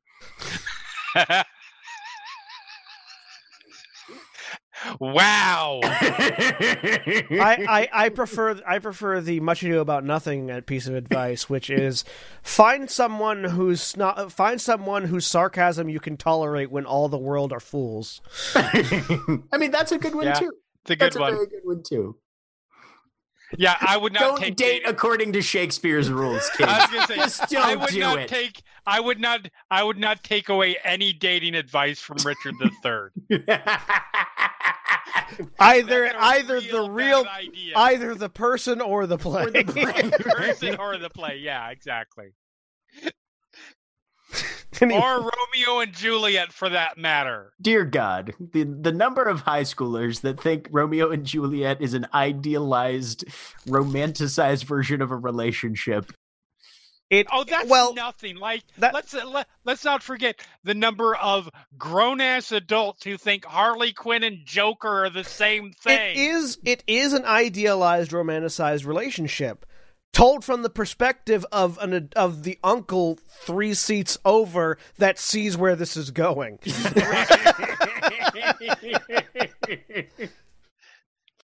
wow. I, I, I [LAUGHS] prefer I prefer the much ado about nothing piece of advice, which is find someone who's not find someone whose sarcasm you can tolerate when all the world are fools. [LAUGHS] I mean, that's a good one Yeah, too. It's a good That's a very good one too. Yeah, I would not Don't take date according to Shakespeare's rules, [LAUGHS] kids. I was gonna say, Just don't would do not it. take. I would not. I would not take away any dating advice from Richard the [LAUGHS] Third. Either either real the real idea. either the person or the play. Or the play. [LAUGHS] person or the play. Yeah, exactly. Anyway, Or Romeo and Juliet, for that matter. Dear God, the the number of high schoolers that think Romeo and Juliet is an idealized, romanticized version of a relationship It Oh, that's well, nothing. Like that- let's uh, let, let's not forget the number of grown ass adults who think Harley Quinn and Joker are the same thing. It is it is an idealized romanticized relationship told from the perspective of an of the uncle 3 seats over that sees where this is going. [LAUGHS]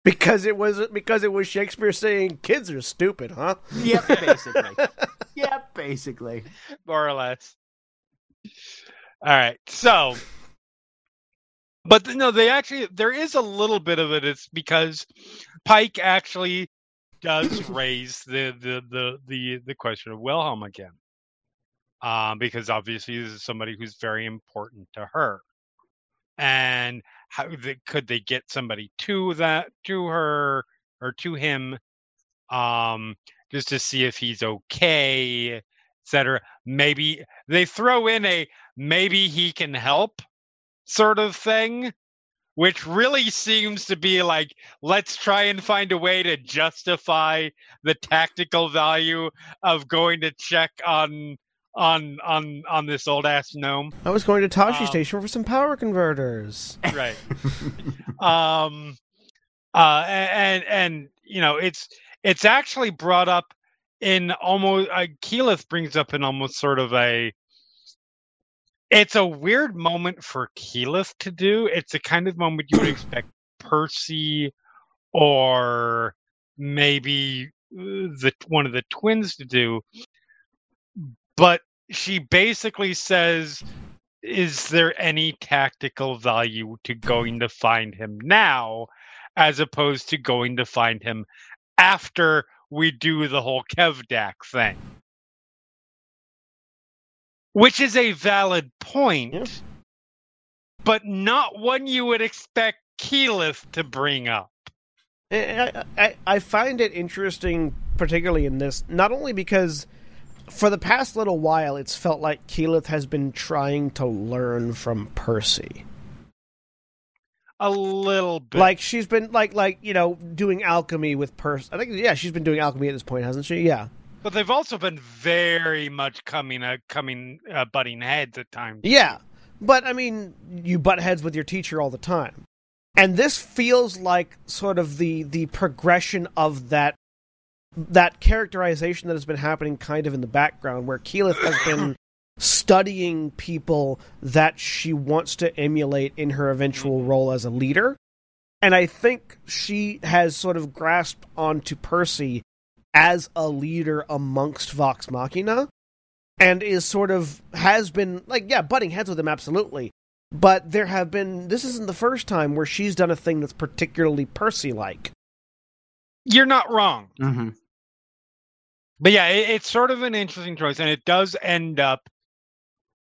because it was because it was Shakespeare saying kids are stupid, huh? yep, basically. [LAUGHS] yep, basically. more or less. All right, so, but no, they actually there is a little bit of it. It's because Pike actually does [LAUGHS] raise the the the the the question of Wilhelm again, um, because obviously this is somebody who's very important to her, and how the, could they get somebody to that to her or to him, um, just to see if he's okay, etc. Maybe they throw in a maybe he can help sort of thing, which really seems to be like let's try and find a way to justify the tactical value of going to check on on on on this old ass gnome. I was going to Tosche Um, Station for some power converters. [LAUGHS] Right. um uh and and you know it's it's actually brought up in almost uh, Keyleth brings up in almost sort of a it's a weird moment for Keyleth to do. It's the kind of moment you would [CLEARS THROAT] expect Percy or maybe uh, the one of the twins to do. But she basically says is there any tactical value to going to find him now as opposed to going to find him after we do the whole Kevdak thing? Which is a valid point, Yeah. but not one you would expect Keyleth to bring up. I, I, I find it interesting, particularly in this, not only because for the past little while it's felt like Keyleth has been trying to learn from Percy. A little bit. Like she's been like like you know doing alchemy with Percy. I think yeah, she's been doing alchemy at this point, hasn't she? Yeah. But they've also been very much coming uh, coming uh, butting heads at times. Yeah. But I mean, you butt heads with your teacher all the time. And this feels like sort of the the progression of that that characterization that has been happening kind of in the background where Keyleth has been [COUGHS] studying people that she wants to emulate in her eventual role as a leader. And I think she has sort of grasped onto Percy as a leader amongst Vox Machina and is sort of has been like yeah butting heads with him absolutely but there have been this isn't the first time where she's done a thing that's particularly percy like You're not wrong. Mm-hmm. But yeah, it, it's sort of an interesting choice, and it does end up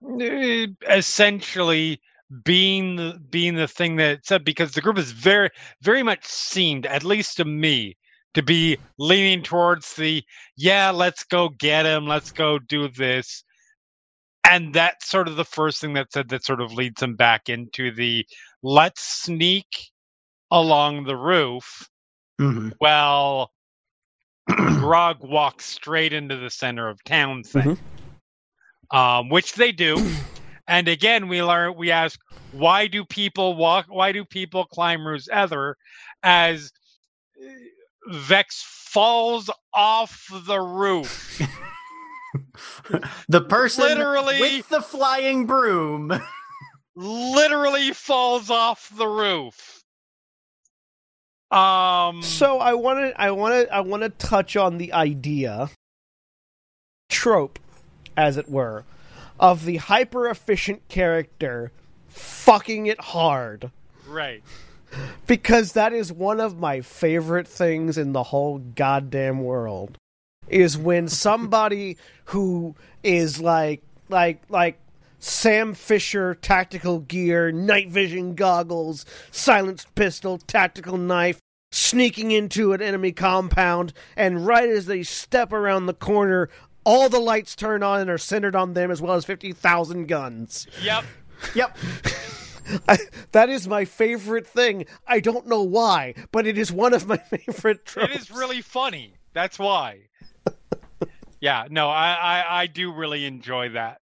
uh, essentially being the being the thing that said because the group is very very much seemed, at least to me, to be leaning towards the yeah, let's go get him, let's go do this. And that's sort of the first thing that said that sort of leads them back into the let's sneak along the roof Mm-hmm. well Grog walks straight into the center of town thing, um, which they do. and again, we learn we ask why do people walk? Why do people climb Ruse Ether? As uh, Vex falls off the roof, [LAUGHS] the person Literally- with the flying broom. literally falls off the roof. Um. so i want to i want to i want to touch on the idea trope as it were of the hyper efficient character fucking it hard right. Because that is one of my favorite things in the whole goddamn world is when [LAUGHS] somebody who is like like like Sam Fisher tactical gear, night vision goggles, silenced pistol, tactical knife, sneaking into an enemy compound, and right as they step around the corner, all the lights turn on and are centered on them as well as 50,000 guns. Yep. [LAUGHS] yep. [LAUGHS] I, that is my favorite thing. I don't know why, but it is one of my [LAUGHS] favorite tropes. It is really funny. That's why. [LAUGHS] Yeah, no, I, I I do really enjoy that.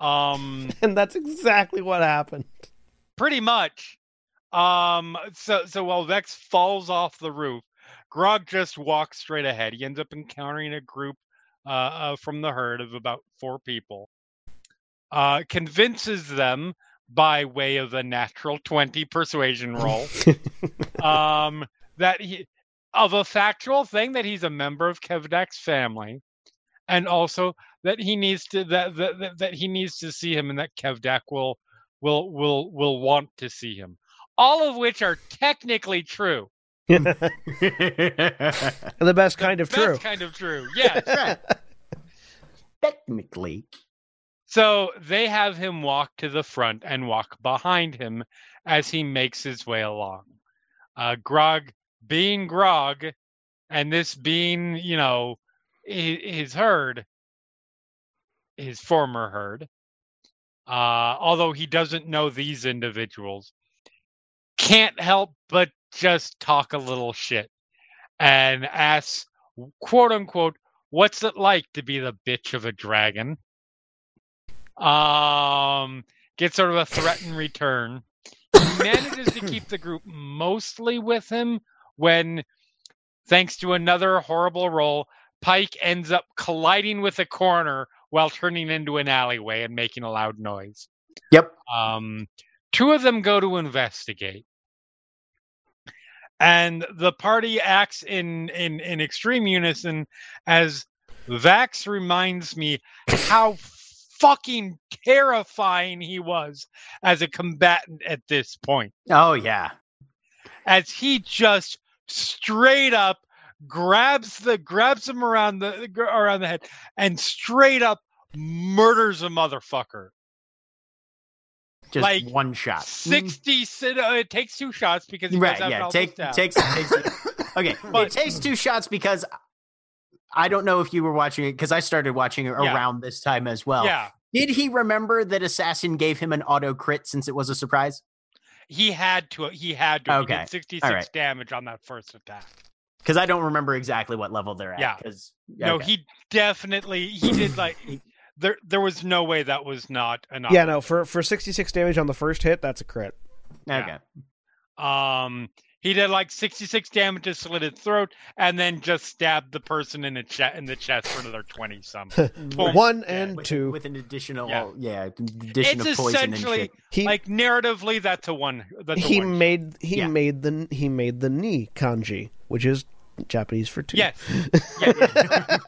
Um, And that's exactly what happened. pretty much. Um, so so while Vex falls off the roof, Grog just walks straight ahead. He ends up encountering a group uh, uh from the herd of about four people. Uh, convinces them by way of a natural twenty persuasion roll. [LAUGHS] um, that he of a factual thing that he's a member of Kevdak's family, and also that he needs to that that, that, that he needs to see him, and that Kevdak will will will will want to see him. All of which are technically true. And [LAUGHS] the best kind of That's true. kind of true. Yes. Right. [LAUGHS] Technically. So they have him walk to the front and walk behind him as he makes his way along. Uh, Grog being Grog, and this being, you know, his, herd, his former herd, uh, although he doesn't know these individuals, can't help but just talk a little shit and asks, quote unquote, what's it like to be the bitch of a dragon? Um gets sort of a threat in return. He [LAUGHS] manages to keep the group mostly with him when thanks to another horrible roll pike ends up colliding with a corner while turning into an alleyway and making a loud noise. Yep. um two of them go to investigate. And the party acts in in in extreme unison as vax reminds me how fucking terrifying he was as a combatant at this point. Oh yeah. as he just straight up grabs the grabs him around the around the head and straight up murders a motherfucker. Just Like, one shot. 60 sit- uh, it takes two shots because he right yeah take takes takes [LAUGHS] okay But- it takes two shots because i don't know if you were watching it because i started watching it Yeah. around this time as well yeah did he remember that assassin gave him an auto crit since it was a surprise he had to he had to he Okay. did 66 Alright. damage on that first attack because i don't remember exactly what level they're at Yeah. because no he definitely he did like there there was no way that was not an Yeah, no, for for 66 damage on the first hit, that's a crit. okay Um, he did like 66 damage to slit his throat, and then just stabbed the person in the chest in the chest for another 20 some. [LAUGHS] One Yeah, and with, two. with an additional Yeah. yeah, addition It's of poison and essentially shit he like narratively, that's a one. That's a he one. made he Yeah. made the he made the knee kanji, which is Japanese for two. Yes. [LAUGHS] Yeah.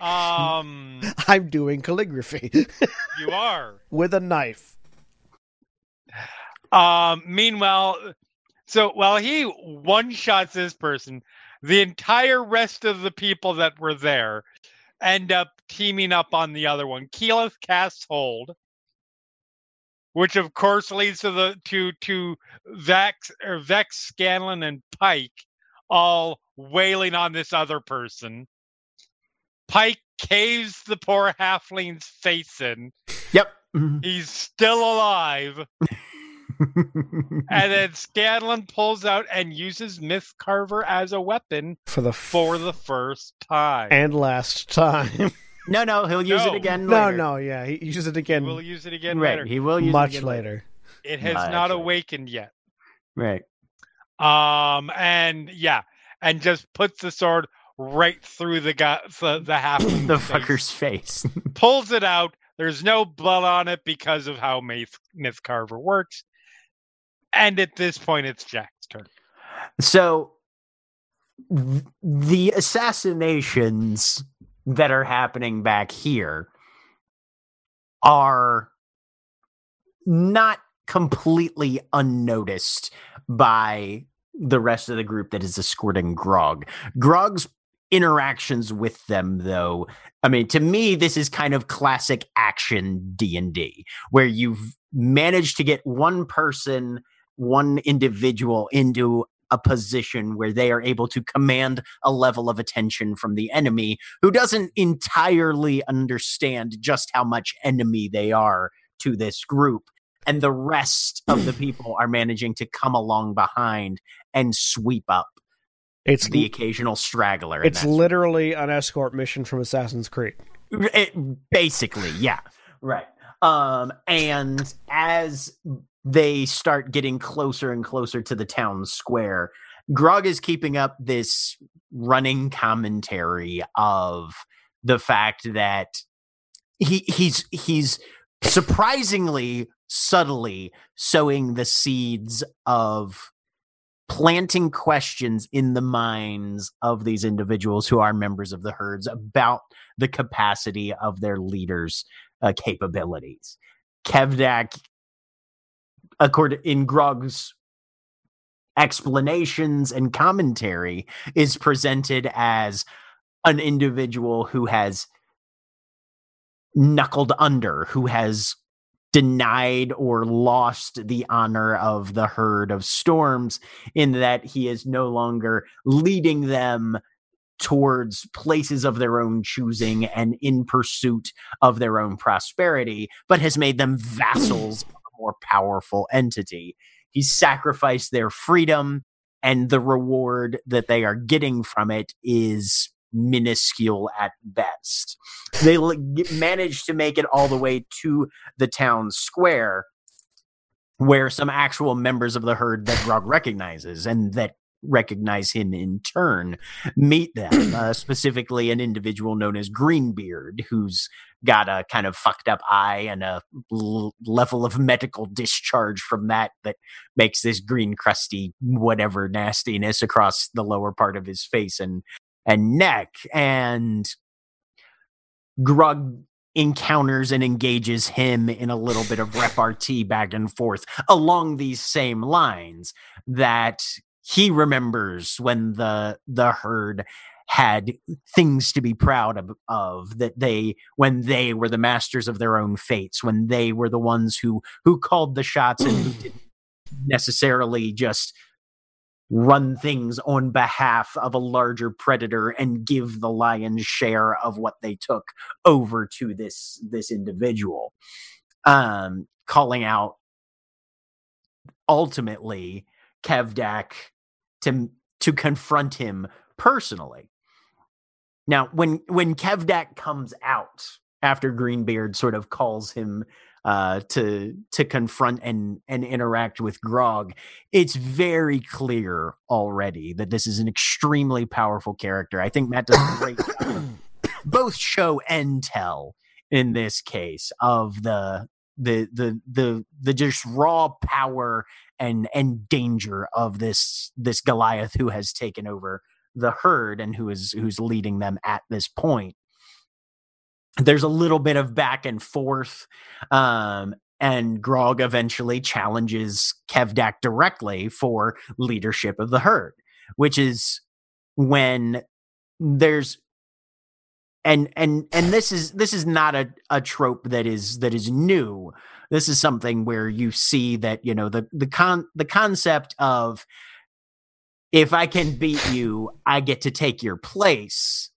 um, [LAUGHS] I'm doing calligraphy you are. with a knife. Um, meanwhile, so while he one shots this person, the entire rest of the people that were there end up teaming up on the other one. Keyleth casts hold, which of course leads to the to to Vex or Vex, Scanlan, and Pike all wailing on this other person. Pike caves the poor halfling's face in. yep He's still alive. [LAUGHS] And then [LAUGHS] Scanlan pulls out and uses Myth Carver as a weapon For the for the first time. and last time. [LAUGHS] no no he'll use No. it again no, later. no, yeah, he uses it again. He will use it again right later. he will use much it again later. It has Much not later. awakened yet. right Um, and yeah, and just puts the sword right through the guy, the, the half [COUGHS] the fucker's face pulls it out. There's no blood on it because of how Myth, Myth Carver works. And at this point, it's Jack's turn. So th- the assassinations that are happening back here are not completely unnoticed by the rest of the group that is escorting Grog. Grog's interactions with them though i mean to me this is kind of classic action d&d where you've managed to get one person one individual into a position where they are able to command a level of attention from the enemy who doesn't entirely understand just how much enemy they are to this group. And the rest of the [CLEARS THROAT] people are managing to come along behind and sweep up It's the occasional straggler. it's literally an escort mission from Assassin's Creed. It, basically, yeah. Right. Um, and as they start getting closer and closer to the town square, Grog is keeping up this running commentary of the fact that he he's he's surprisingly subtly sowing the seeds of planting questions in the minds of these individuals who are members of the herds about the capacity of their leaders' uh, capabilities. Kevdak, according in Grog's explanations and commentary, is presented as an individual who has knuckled under, who has denied or lost the honor of the herd of storms, in that he is no longer leading them towards places of their own choosing and in pursuit of their own prosperity, but has made them vassals more powerful entity. He's sacrificed their freedom, and the reward that they are getting from it is minuscule at best. They l- managed to make it all the way to the town square. Where some actual members of the herd that Grog recognizes and that recognize him in turn meet them, [CLEARS THROAT] uh, specifically an individual known as Greenbeard, who's got a kind of fucked up eye and a l- level of medical discharge from that that makes this green crusty whatever nastiness across the lower part of his face and and neck and Grog encounters and engages him in a little bit of repartee back and forth along these same lines that he remembers when the the herd had things to be proud of, of that they when they were the masters of their own fates when they were the ones who who called the shots and who didn't necessarily just run things on behalf of a larger predator and give the lion's share of what they took over to this this individual. Um calling out ultimately kevdak to to confront him personally now when when kevdak comes out after greenbeard sort of calls him uh, to to confront and and interact with Grog, it's very clear already that this is an extremely powerful character. I think Matt does a great [COUGHS] both show and tell in this case of the the the the the just raw power and and danger of this this Goliath who has taken over the herd and who is who's leading them at this point. There's a little bit of back and forth um and grog eventually challenges kevdak directly for leadership of the herd which is when there's and and and this is this is not a, a trope that is that is new this is something where you see that you know the the con the concept of if i can beat you i get to take your place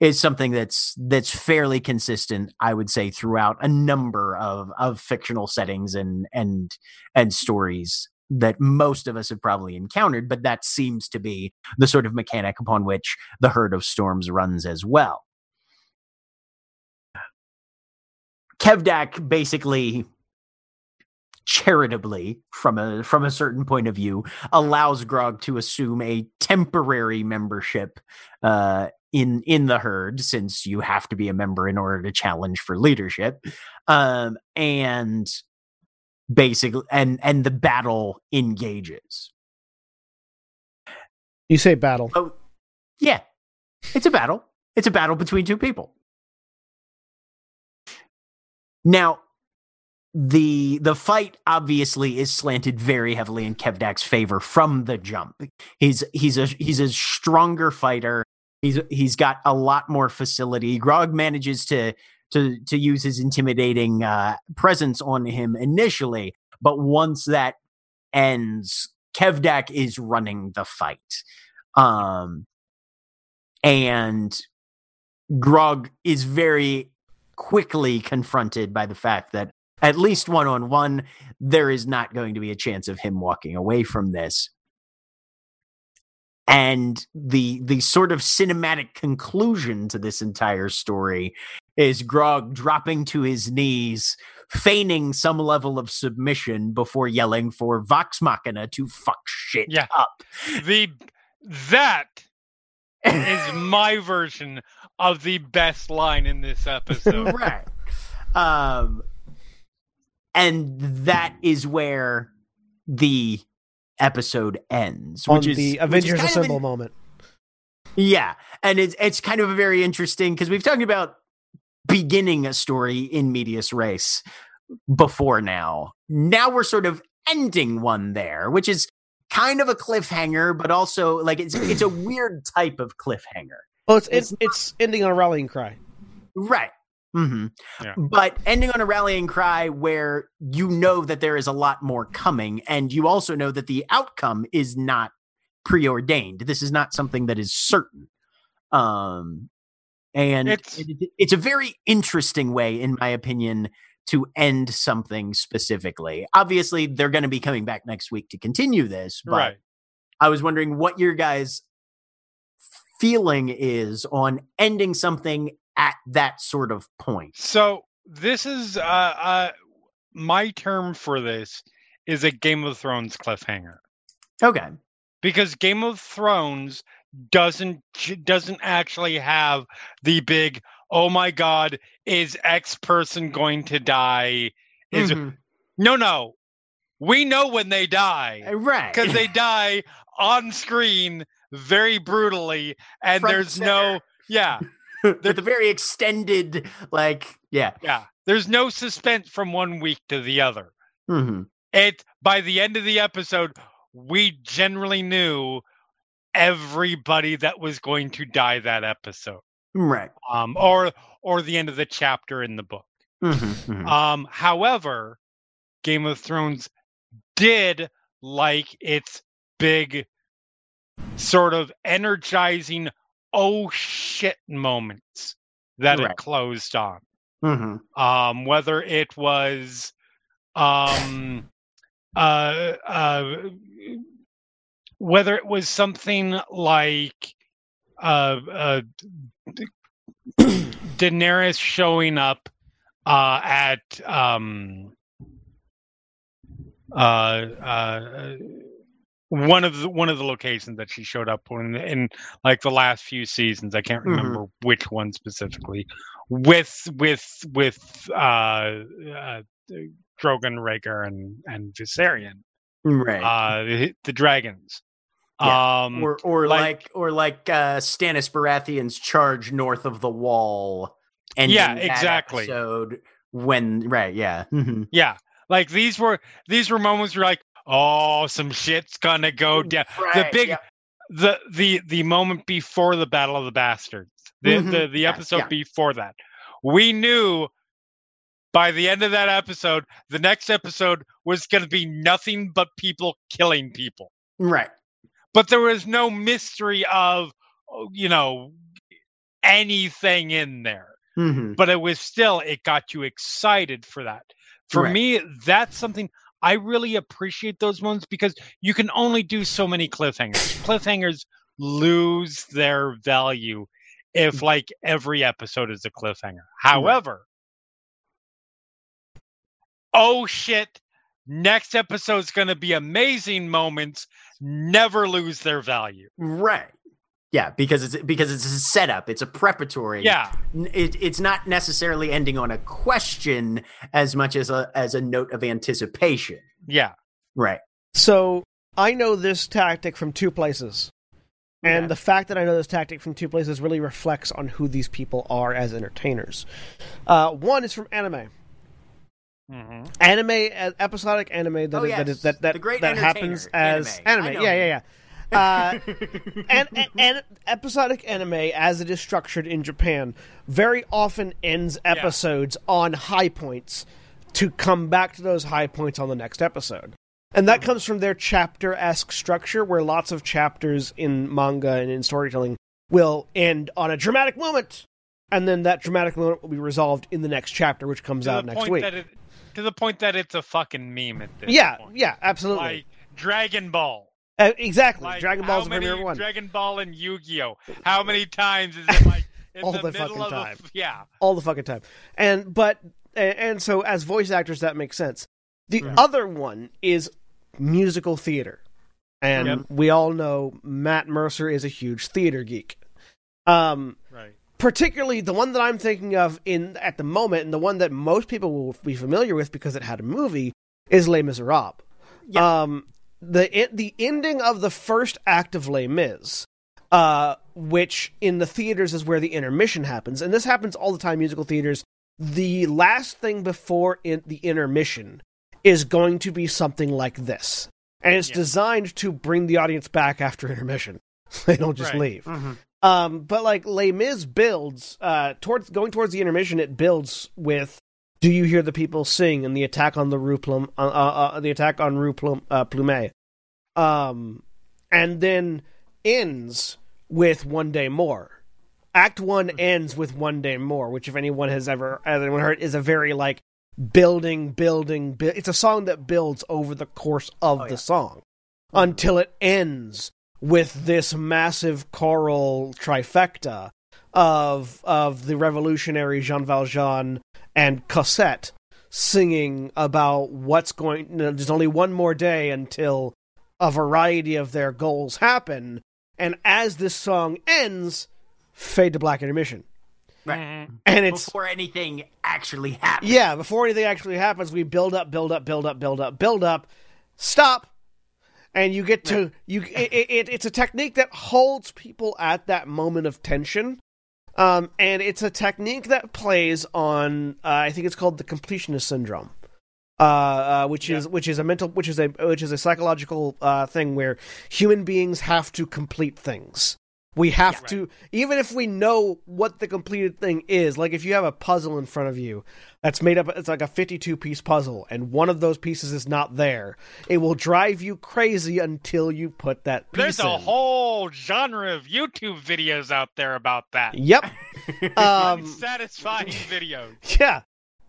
is something that's that's fairly consistent i would say throughout a number of of fictional settings and and and stories that most of us have probably encountered but that seems to be the sort of mechanic upon which the herd of storms runs as well kevdak basically charitably from a from a certain point of view allows grog to assume a temporary membership uh in in the herd since you have to be a member in order to challenge for leadership. Um and basically and and the battle engages. You say battle. oh yeah. It's a battle. It's a battle between two people now the the fight obviously is slanted very heavily in Kevdak's favor from the jump. He's he's a he's a stronger fighter. He's he's got a lot more facility. Grog manages to to to use his intimidating uh, presence on him initially, but once that ends, Kevdak is running the fight. Um, and Grog is very quickly confronted by the fact that at least one on one, there is not going to be a chance of him walking away from this. and the the sort of cinematic conclusion to this entire story is Grog dropping to his knees, feigning some level of submission before yelling for Vox Machina to fuck shit Yeah. up. The that [LAUGHS] is my version of the best line in this episode. [LAUGHS] right. Um, and that is where the episode ends, on which is the which is Avengers kind of an- Assemble moment. Yeah, and it's it's kind of a very interesting because we've talked about beginning a story in medias res before now. Now we're sort of ending one there, which is kind of a cliffhanger, but also like it's it's a weird type of cliffhanger. Well, it's It's it's, it's ending on a rallying cry. Right. Mm-hmm. Yeah. But ending on a rallying cry where you know that there is a lot more coming, and you also know that the outcome is not preordained. This is not something that is certain. Um, and It's- it- it's a very interesting way, in my opinion, to end something specifically. Obviously, they're going to be coming back next week to continue this, but right. I was wondering what your guys' feeling is on ending something at that sort of point. So this is uh, uh my term for this is a Game of Thrones cliffhanger Okay. because Game of Thrones doesn't doesn't actually have the big oh my god is X person going to die is Mhm. no no we know when they die Uh, right. because they die on screen very brutally and Front there's center. no [LAUGHS] yeah. [LAUGHS] With a very extended, like, yeah. yeah. There's no suspense from one week to the other. Hmm it by the end of the episode we generally knew everybody that was going to die that episode. Right. um or or the end of the chapter in the book. Hmm um however game of thrones did like its big sort of energizing oh shit moments that Right. it closed on hmm um, whether it was um, uh, uh, whether it was something like uh, uh, Daenerys showing up uh, at um, uh, uh, one of the one of the locations that she showed up in, in like the last few seasons. I can't Mhm. remember which one specifically. With with with uh, uh, Drogon, Rhaegar, and and Viserion, Right. uh, the, the dragons. Yeah. Um, or or like- like, or like uh Stannis Baratheon's charge north of the wall. And Yeah, exactly. Episode when right, yeah. Mhm. yeah, like these were these were moments where you're like, oh, some shit's gonna go down. Right, big- yeah. the the the moment before the battle of the bastards the Mhm. the, the episode yeah. before that we knew by the end of that episode the next episode was going to be nothing but people killing people Right. but there was no mystery of you know anything in there hmm but it was still it got you excited for that for Right. me that's something i really appreciate those ones because you can only do so many cliffhangers cliffhangers lose their value Mm. if like every episode is a cliffhanger however oh shit next episode's going to be amazing moments never lose their value Right. Yeah, because it's because it's a setup. It's a preparatory. yeah It, it's not necessarily ending on a question as much as a as a note of anticipation. yeah Right. So I know this tactic from two places. And Okay. the fact that I know this tactic from two places really reflects on who these people are as entertainers. Uh, one is from anime. hmm Anime, uh, episodic anime that Oh, is- that yes. is that that, The great that happens as anime. Anime. Yeah, yeah, yeah. Uh, and, and, and episodic anime, as it is structured in Japan, very often ends episodes on high points to come back to those high points on the next episode. And that comes from their chapter esque structure, where lots of chapters in manga and in storytelling will end on a dramatic moment, and then that dramatic moment will be resolved in the next chapter, which comes to out next week. it to the point that it's a fucking meme at this Yeah, point. yeah, Yeah, absolutely. like Dragon Ball. Uh, exactly. Like, Dragon how Ball's the many premier one. Dragon Ball and Yu-Gi-Oh. How many times is it like [LAUGHS] in All the, the middle fucking of time. the yeah? all the fucking time. And but and, and so as voice actors that makes sense. The Mhm. other one is musical theater. And Yep. we all know Matt Mercer is a huge theater geek. Um Right. particularly the one that I'm thinking of in at the moment and the one that most people will be familiar with because it had a movie is Les Miserables. Yeah. Um the the ending of the first act of Les Mis uh, which in the theaters is where the intermission happens, and this happens all the time. Musical theaters. The last thing before in the intermission is going to be something like this, and it's Yeah. designed to bring the audience back after intermission. [LAUGHS] they don't just Right. leave. Mhm. Um, but like Les Mis builds uh, towards going towards the intermission, it builds with "Do you hear the people sing?" and the attack on the Rue Plum, uh, uh, uh, the attack on Rue Plum, uh, Plumet, um, and then ends with "One Day More." Act one ends with "One Day More," which, if anyone has ever anyone heard, is a very like building, building. Bu- it's a song that builds over the course of Oh, the yeah. song until it ends with this massive choral trifecta of of the revolutionary Jean Valjean and Cosette singing about what's going. You know, there's only one more day until a variety of their goals happen, and as this song ends, fade to black intermission, Right. Mhm. and it's Before anything actually happens. yeah, before anything actually happens, we build up, build up, build up, build up, build up, stop, and you get to you. It, it, it's a technique that holds people at that moment of tension, um, and it's a technique that plays on. Uh, I think it's called the completionist syndrome. Uh, uh, which is which is a mental which is a which is a psychological uh, thing where human beings have to complete things. We have Yeah. to, even if we know what the completed thing is. Like if you have a puzzle in front of you that's made up, it's like a 52 piece puzzle, and one of those pieces is not there. It will drive you crazy until you put that piece There's a in. whole genre of YouTube videos out there about that. Yep. [LAUGHS] um, Unsatisfying [LAUGHS] videos. Yeah.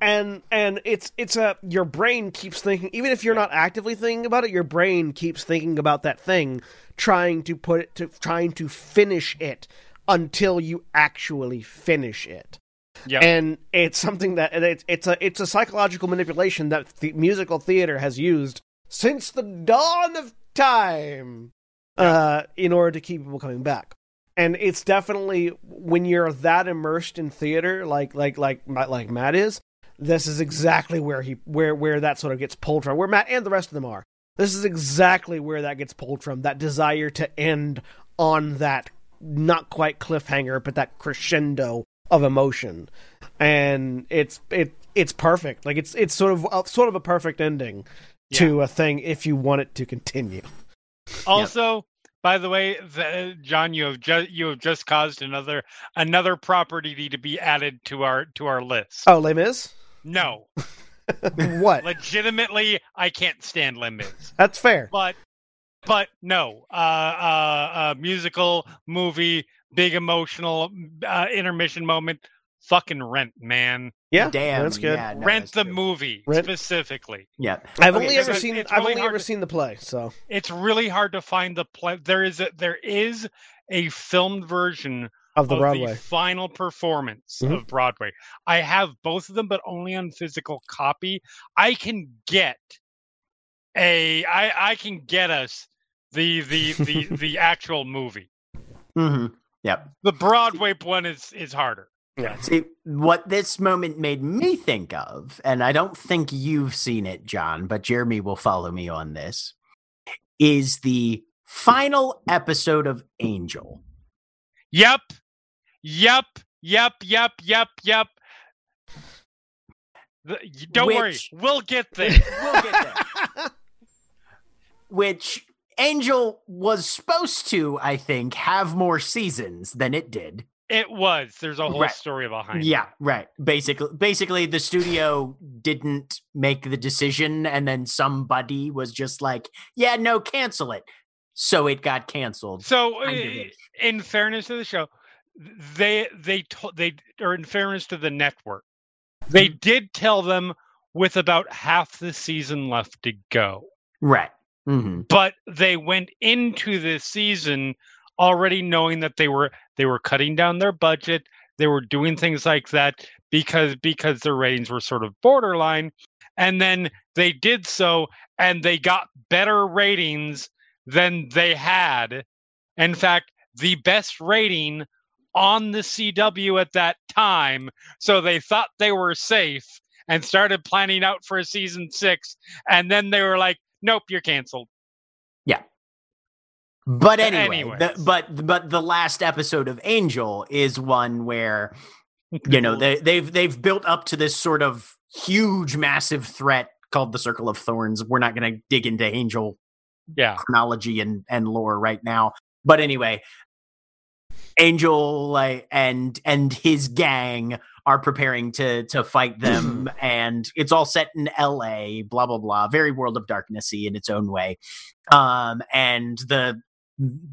And and it's it's a your brain keeps thinking even if you're not actively thinking about it, your brain keeps thinking about that thing, trying to put it to trying to finish it until you actually finish it. Yep. And it's something that it's it's a it's a psychological manipulation that the musical theater has used since the dawn of time uh in order to keep people coming back and it's definitely when you're that immersed in theater like like like like Matt is this is exactly where he where where that sort of gets pulled from where Matt and the rest of them are this is exactly where that gets pulled from that desire to end on that not quite cliffhanger but that crescendo of emotion. And it's it it's perfect. Like it's it's sort of uh, sort of a perfect ending to a thing if you want it to continue. [LAUGHS] Also, by the way, the, John, you have just you have just caused another another property to be added to our to our list. oh Les Mis? No, [LAUGHS] [LAUGHS] what legitimately, I can't stand Les Mis. that's fair But but no, uh, uh, uh, musical movie, big emotional uh, intermission moment. Fucking Rent, man. yeah Damn. that's good Yeah, no, Rent that's the true. movie Rent- specifically. Yeah. I've Okay, only ever seen it's I've really only ever to- seen the play, so It's really hard to find the play. There is a, there is a filmed version of the of Broadway. the final performance Mhm. of Broadway. I have both of them, but only on physical copy. I can get a I I can get us the the the [LAUGHS] the actual movie. Mm-hmm. Yep. The Broadway one is is harder. Yeah. See, what this moment made me think of, and I don't think you've seen it, John, but Jeremy will follow me on this, is the final episode of Angel. Yep. Yep. Yep. Yep. Yep. Yep. The, don't worry, we'll get [LAUGHS] there. We'll get there. Which Angel was supposed to, I think, have more seasons than it did. It was. There's a whole Right. story behind. It. Yeah, right. Basically, basically, the studio didn't make the decision, and then somebody was just like, "Yeah, no, cancel it." So it got canceled. So, uh, in fairness to the show, they they told they or in fairness to the network, they Mm-hmm. did tell them with about half the season left to go. Right. Mhm. but they went into this season already knowing that they were they were cutting down their budget they were doing things like that because because their ratings were sort of borderline and then they did so and they got better ratings than they had in fact the best rating on the CW at that time so they thought they were safe and started planning out for a season 6 and then they were like nope you're canceled Yeah. But anyway, the, but but the last episode of Angel is one where you know they they've they've built up to this sort of huge massive threat called the Circle of Thorns. We're not going to dig into Angel yeah chronology and and lore right now. But anyway, Angel like and and his gang are preparing to to fight [CLEARS THROAT] them and it's all set in LA blah blah blah very world of darknessy in its own way. Um and the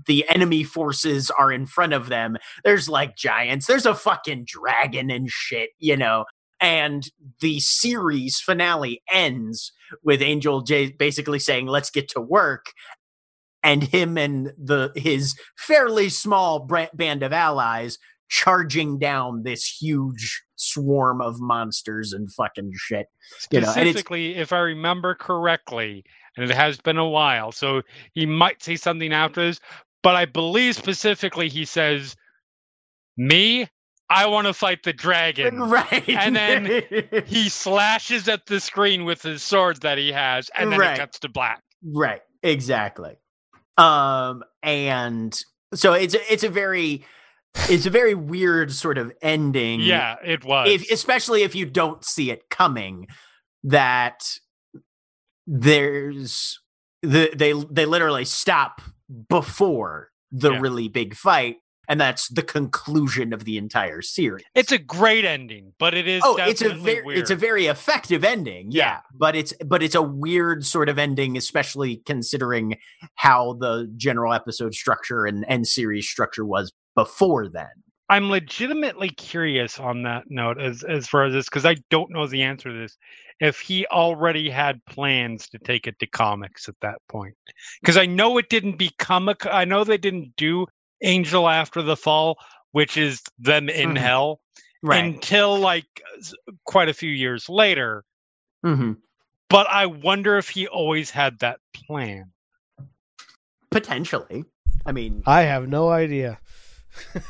the enemy forces are in front of them. There's like giants. There's a fucking dragon and shit you know? And the series finale ends with Angel J basically saying let's get to work and him and the his fairly small band of allies charging down this huge swarm of monsters and fucking shit. You know, specifically if i remember correctly and it has been a while so he might say something after this but i believe specifically he says me i want to fight the dragon [LAUGHS] Right. And then [LAUGHS] he slashes at the screen with his sword that he has and then Right. it cuts to black right, exactly. Um and so it's a- it's a very it's a very weird sort of ending. yeah it was if especially if you don't see it coming that there's the they they literally stop before the Yeah. really big fight and that's the conclusion of the entire series it's a great ending but it is oh it's a very weird. it's a very effective ending yeah. Yeah. but it's but it's a weird sort of ending especially considering how the general episode structure and and series structure was before then I'm legitimately curious on that note as as far as this because I don't know the answer to this. If he already had plans to take it to comics at that point, because I know it didn't become a, I know they didn't do Angel After the Fall, which is them in Mhm. hell, until like quite a few years later. hmm But I wonder if he always had that plan. potentially i mean I have no idea.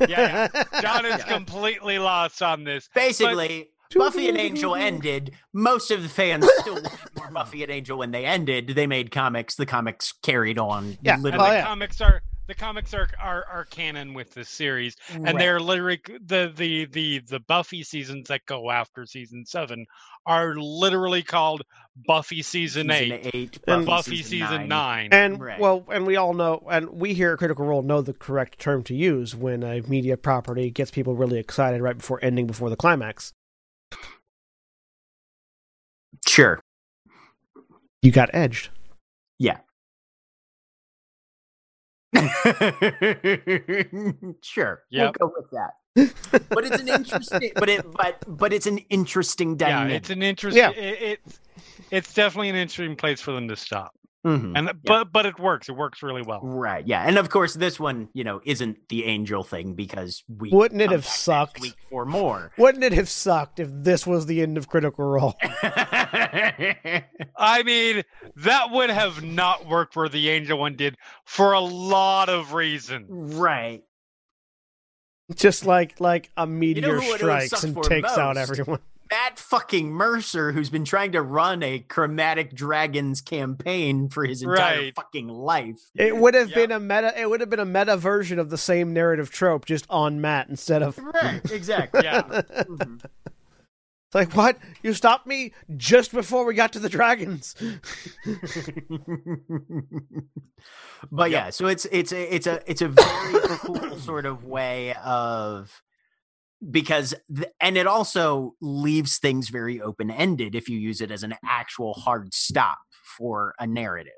Yeah, [LAUGHS] John is Yeah. completely lost on this. basically Buffy and Angel ended. Most of the fans still wanted more Buffy and Angel when they ended. They made comics. The comics carried on. Yeah, And literally. Oh, the yeah. comics are the comics are, are are canon with this series. and Right. they're literally the the the the Buffy seasons that go after season seven are literally called Buffy season, eight, eight, And Buffy, season, nine. And Right. well, and we all know, and we here at Critical Role know the correct term to use when a media property gets people really excited right before ending, before the climax. Sure. You got edged. Yeah. [LAUGHS] sure. Yep. We'll go with that. But it's an [LAUGHS] interesting but it but but it's an interesting yeah, it's an interesting. Yeah. It, it's it's definitely an interesting place for them to stop. Mhm. And but but it works. It works really well. Right. Yeah. And of course this one, you know, isn't the angel thing because we Wouldn't it have sucked? week for more. Wouldn't it have sucked if this was the end of Critical Role? [LAUGHS] I mean, that would have not worked where the Angel one did for a lot of reasons. right. Just like like a meteor who it would strikes and for takes out everyone. Matt fucking Mercer, who's been trying to run a Chromatic Dragons campaign for his entire Right. fucking life. It would have Yep. been a meta. It would have been a meta version of the same narrative trope, just on Matt instead of. Right, [LAUGHS] exactly. Yeah. Mhm. It's like what? You stopped me just before we got to the dragons. [LAUGHS] but yeah, so it's it's a it's a it's a very cool [COUGHS] sort of way of because th- and it also leaves things very open ended if you use it as an actual hard stop for a narrative.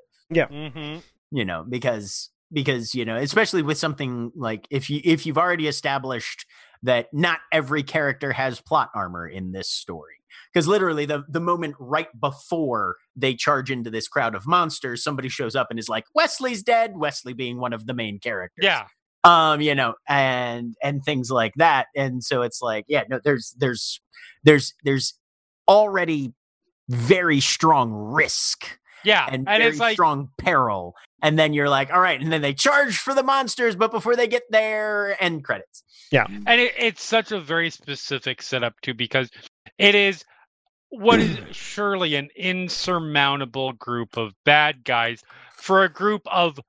hmm you know because because you know especially with something like if you if you've already established that not every character has plot armor in this story. Because literally, the, the moment right before they charge into this crowd of monsters, somebody shows up and is like, Wesley's dead. Wesley being one of the main characters Yeah. Um you know and and things like that and so it's like yeah no there's there's there's there's already very strong risk Yeah. and, And, very it's like strong peril and then you're like all right and then they charge for the monsters but before they get there end credits Yeah. and it, it's such a very specific setup too because it is what is [CLEARS THROAT] surely an insurmountable group of bad guys for a group of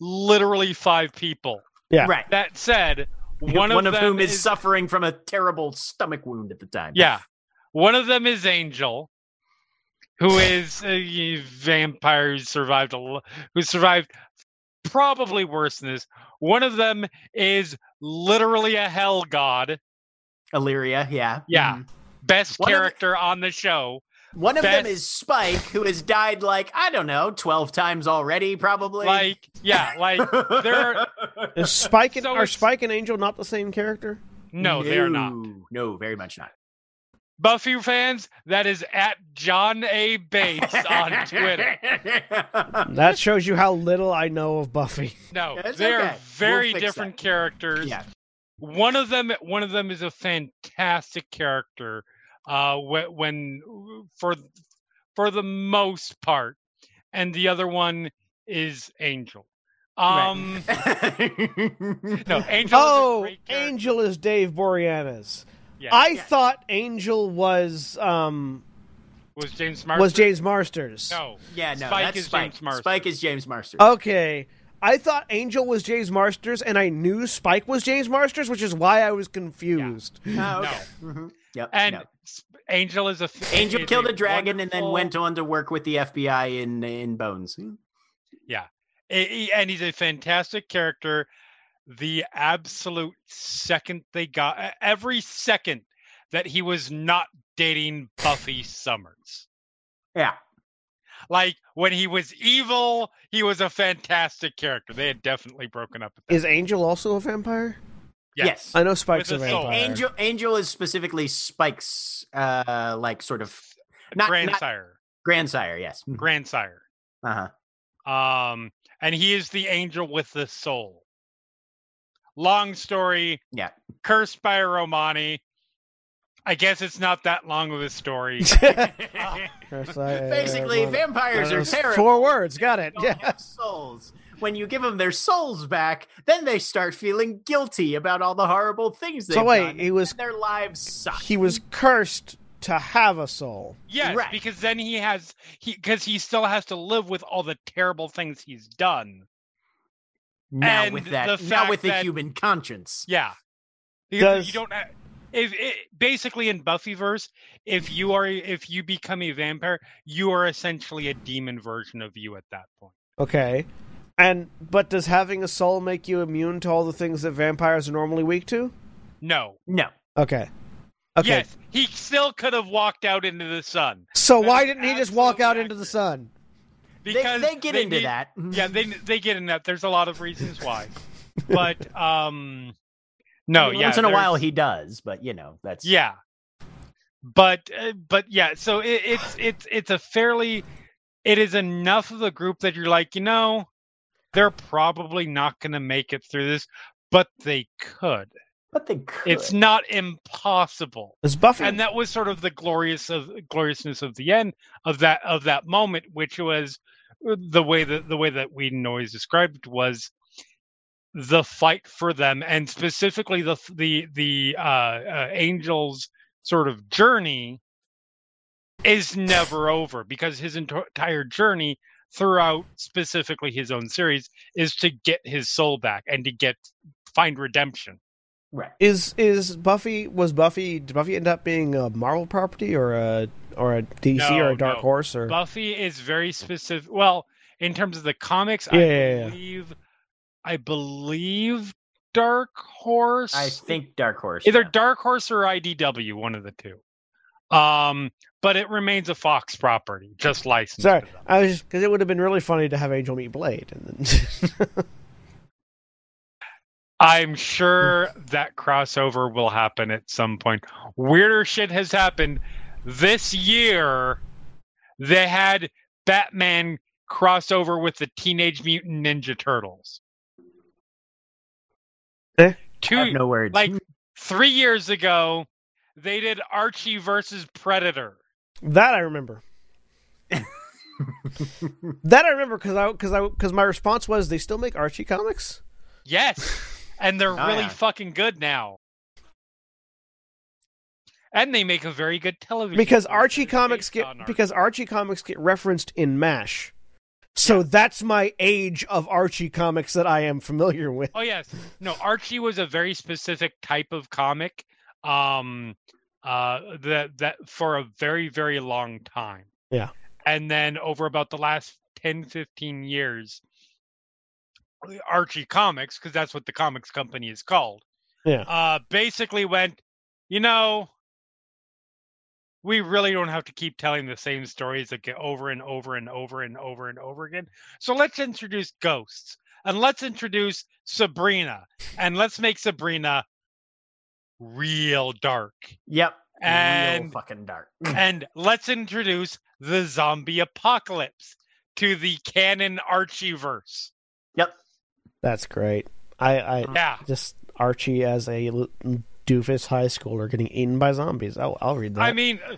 literally five people Yeah. right. That said one, [LAUGHS] one, of, of, them whom is, suffering from a terrible stomach wound at the time. Yeah. One of them is angel who is a vampire who survived a l- who survived probably worse than this. One of them is literally a hell god. Illyria yeah. Yeah. Mhm. best One of the- character on the show one of them is spike who has died like i don't know 12 times already probably like yeah like there [LAUGHS] Is Spike and So are Spike and Angel not the same character? no they are not No, No, very much not. buffy fans that is at john a bates on [LAUGHS] twitter That shows you how little I know of Buffy. no That's they're okay. We'll very different that. characters yeah. one of them one of them is a fantastic character uh when for for the most part and the other one is angel um [LAUGHS] no angel Oh, great character. Angel is Dave Boreanaz. Yeah. I Yeah. thought Angel was um was james Marsden? was James Marsters. no yeah, no, Spike that's is Spike. James Marsters. Spike is James Marsters. Okay. I thought Angel was James Marsters, and I knew Spike was James Marsters, which is why I was confused. Oh, okay. [LAUGHS] Mhm. Yep. and no. S- angel is a f- Angel killed a dragon and then went on to work with the FBI in in Bones. I- I- and he's a fantastic character. The absolute second they got every second that he was not dating Buffy Summers. Yeah. Like when he was evil, he was a fantastic character. They had definitely broken up. At that. Is Angel also a vampire? Yes. I know Spike's a With a soul. vampire. Angel Angel is specifically Spike's uh like sort of not, not grandsire, grandsire, yes. [LAUGHS] grandsire. Uh-huh. Um, and he is the angel with the soul. Long story. Yeah. Cursed by a Romani. I guess it's not that long of a story. [LAUGHS] [LAUGHS] Basically, vampires are uh, terrible. Four words, got it. don't Yeah. have souls. When you give them their souls back, then they start feeling guilty about all the horrible things they've So wait, done. he was and their lives suck. he was cursed to have a soul. yes, Right. because then he has he because he still has to live with all the terrible things he's done. now and with the that, now with the that- human conscience. Yeah. Because Does- you don't ha- if it, basically in Buffyverse, if you are if you become a vampire, you are essentially a demon version of you at that point. Okay. And but does having a soul make you immune to all the things that vampires are normally weak to? No. No, Okay. Okay. Yes, he still could have walked out into the sun So That why didn't he just walk out into the sun? because they get into need- that. [LAUGHS] Yeah, they they get in that. There's a lot of reasons why, [LAUGHS] but um, no, yeah. once in a while he does, but you know that's Yeah, but uh, but yeah. So it, it's it's it's a fairly, it is enough of a group that you're like, you know, they're probably not going to make it through this, but they could. But they could. It's not impossible. Is Buffy and that was sort of the glorious of gloriousness of the end of that of that moment which was uh, the way that the way that Whedon always described was the fight for them and specifically the the the uh, uh angels sort of journey is never over because his ento- entire journey throughout specifically his own series is to get his soul back and to get find redemption right. is is Buffy was Buffy did Buffy end up being a Marvel property or a or a DC or a Dark no. Horse or Buffy is very specific. Well, in terms of the comics, Yeah, I yeah, yeah. believe, I believe Dark Horse. I think Dark Horse. either yeah. Dark Horse or IDW, one of the two. Um, but it remains a Fox property, just licensed. Sorry. I was because it would have been really funny to have Angel meet Blade and then [LAUGHS] I'm sure that crossover will happen at some point. Weirder shit has happened this year. They had Batman crossover with the Teenage Mutant Ninja Turtles. Eh? I have Two no words. like three years ago, they did Archie versus Predator. That I remember. that I remember because I because I because my response was they still make Archie comics. Yes, and they're Oh, really yeah. fucking good now. And they make a very good television because Archie comics get Archie. because Archie comics get referenced in M*A*S*H. So that's my age of Archie comics that I am familiar with. Oh yes, no. Archie was a very specific type of comic, um, uh, that that for a very very long time. Yeah. and then over about the last 10, 15 years, Archie Comics, because that's what the comics company is called. Yeah. Uh, basically went, you know, we really don't have to keep telling the same stories again over and over and over and over and over again. So let's introduce ghosts and let's introduce Sabrina and let's make Sabrina real dark. yep. Real And fucking dark. [LAUGHS] and let's introduce the zombie apocalypse to the canon Archieverse. Yep. That's great. I I Yeah. just Archie as a doofus high schooler getting eaten by zombies. I'll I'll read that. I mean, uh,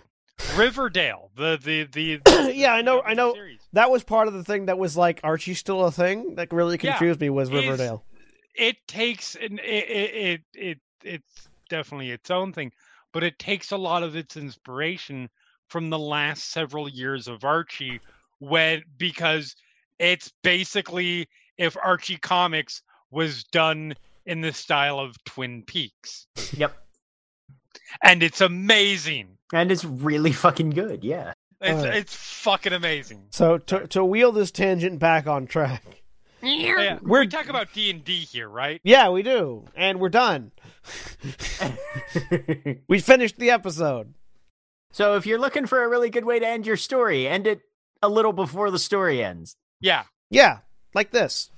Riverdale, the the the. [COUGHS] yeah, I know, I know. series. That was part of the thing that was like Archie still a thing that really Yeah. confused me was Riverdale. It takes an it it, it it it's definitely its own thing, but it takes a lot of its inspiration from the last several years of Archie, when because it's basically if Archie comics was done in the style of Twin Peaks, Yep. and it's amazing. And it's really fucking good. Yeah. It's Alright. it's fucking amazing. So to to wheel this tangent back on track. Yeah, We're- we talk about D and D here, right? Yeah, we do, and we're done. [LAUGHS] We finished the episode. so if you're looking for a really good way to end your story, end it a little before the story ends. Yeah, Yeah, like this.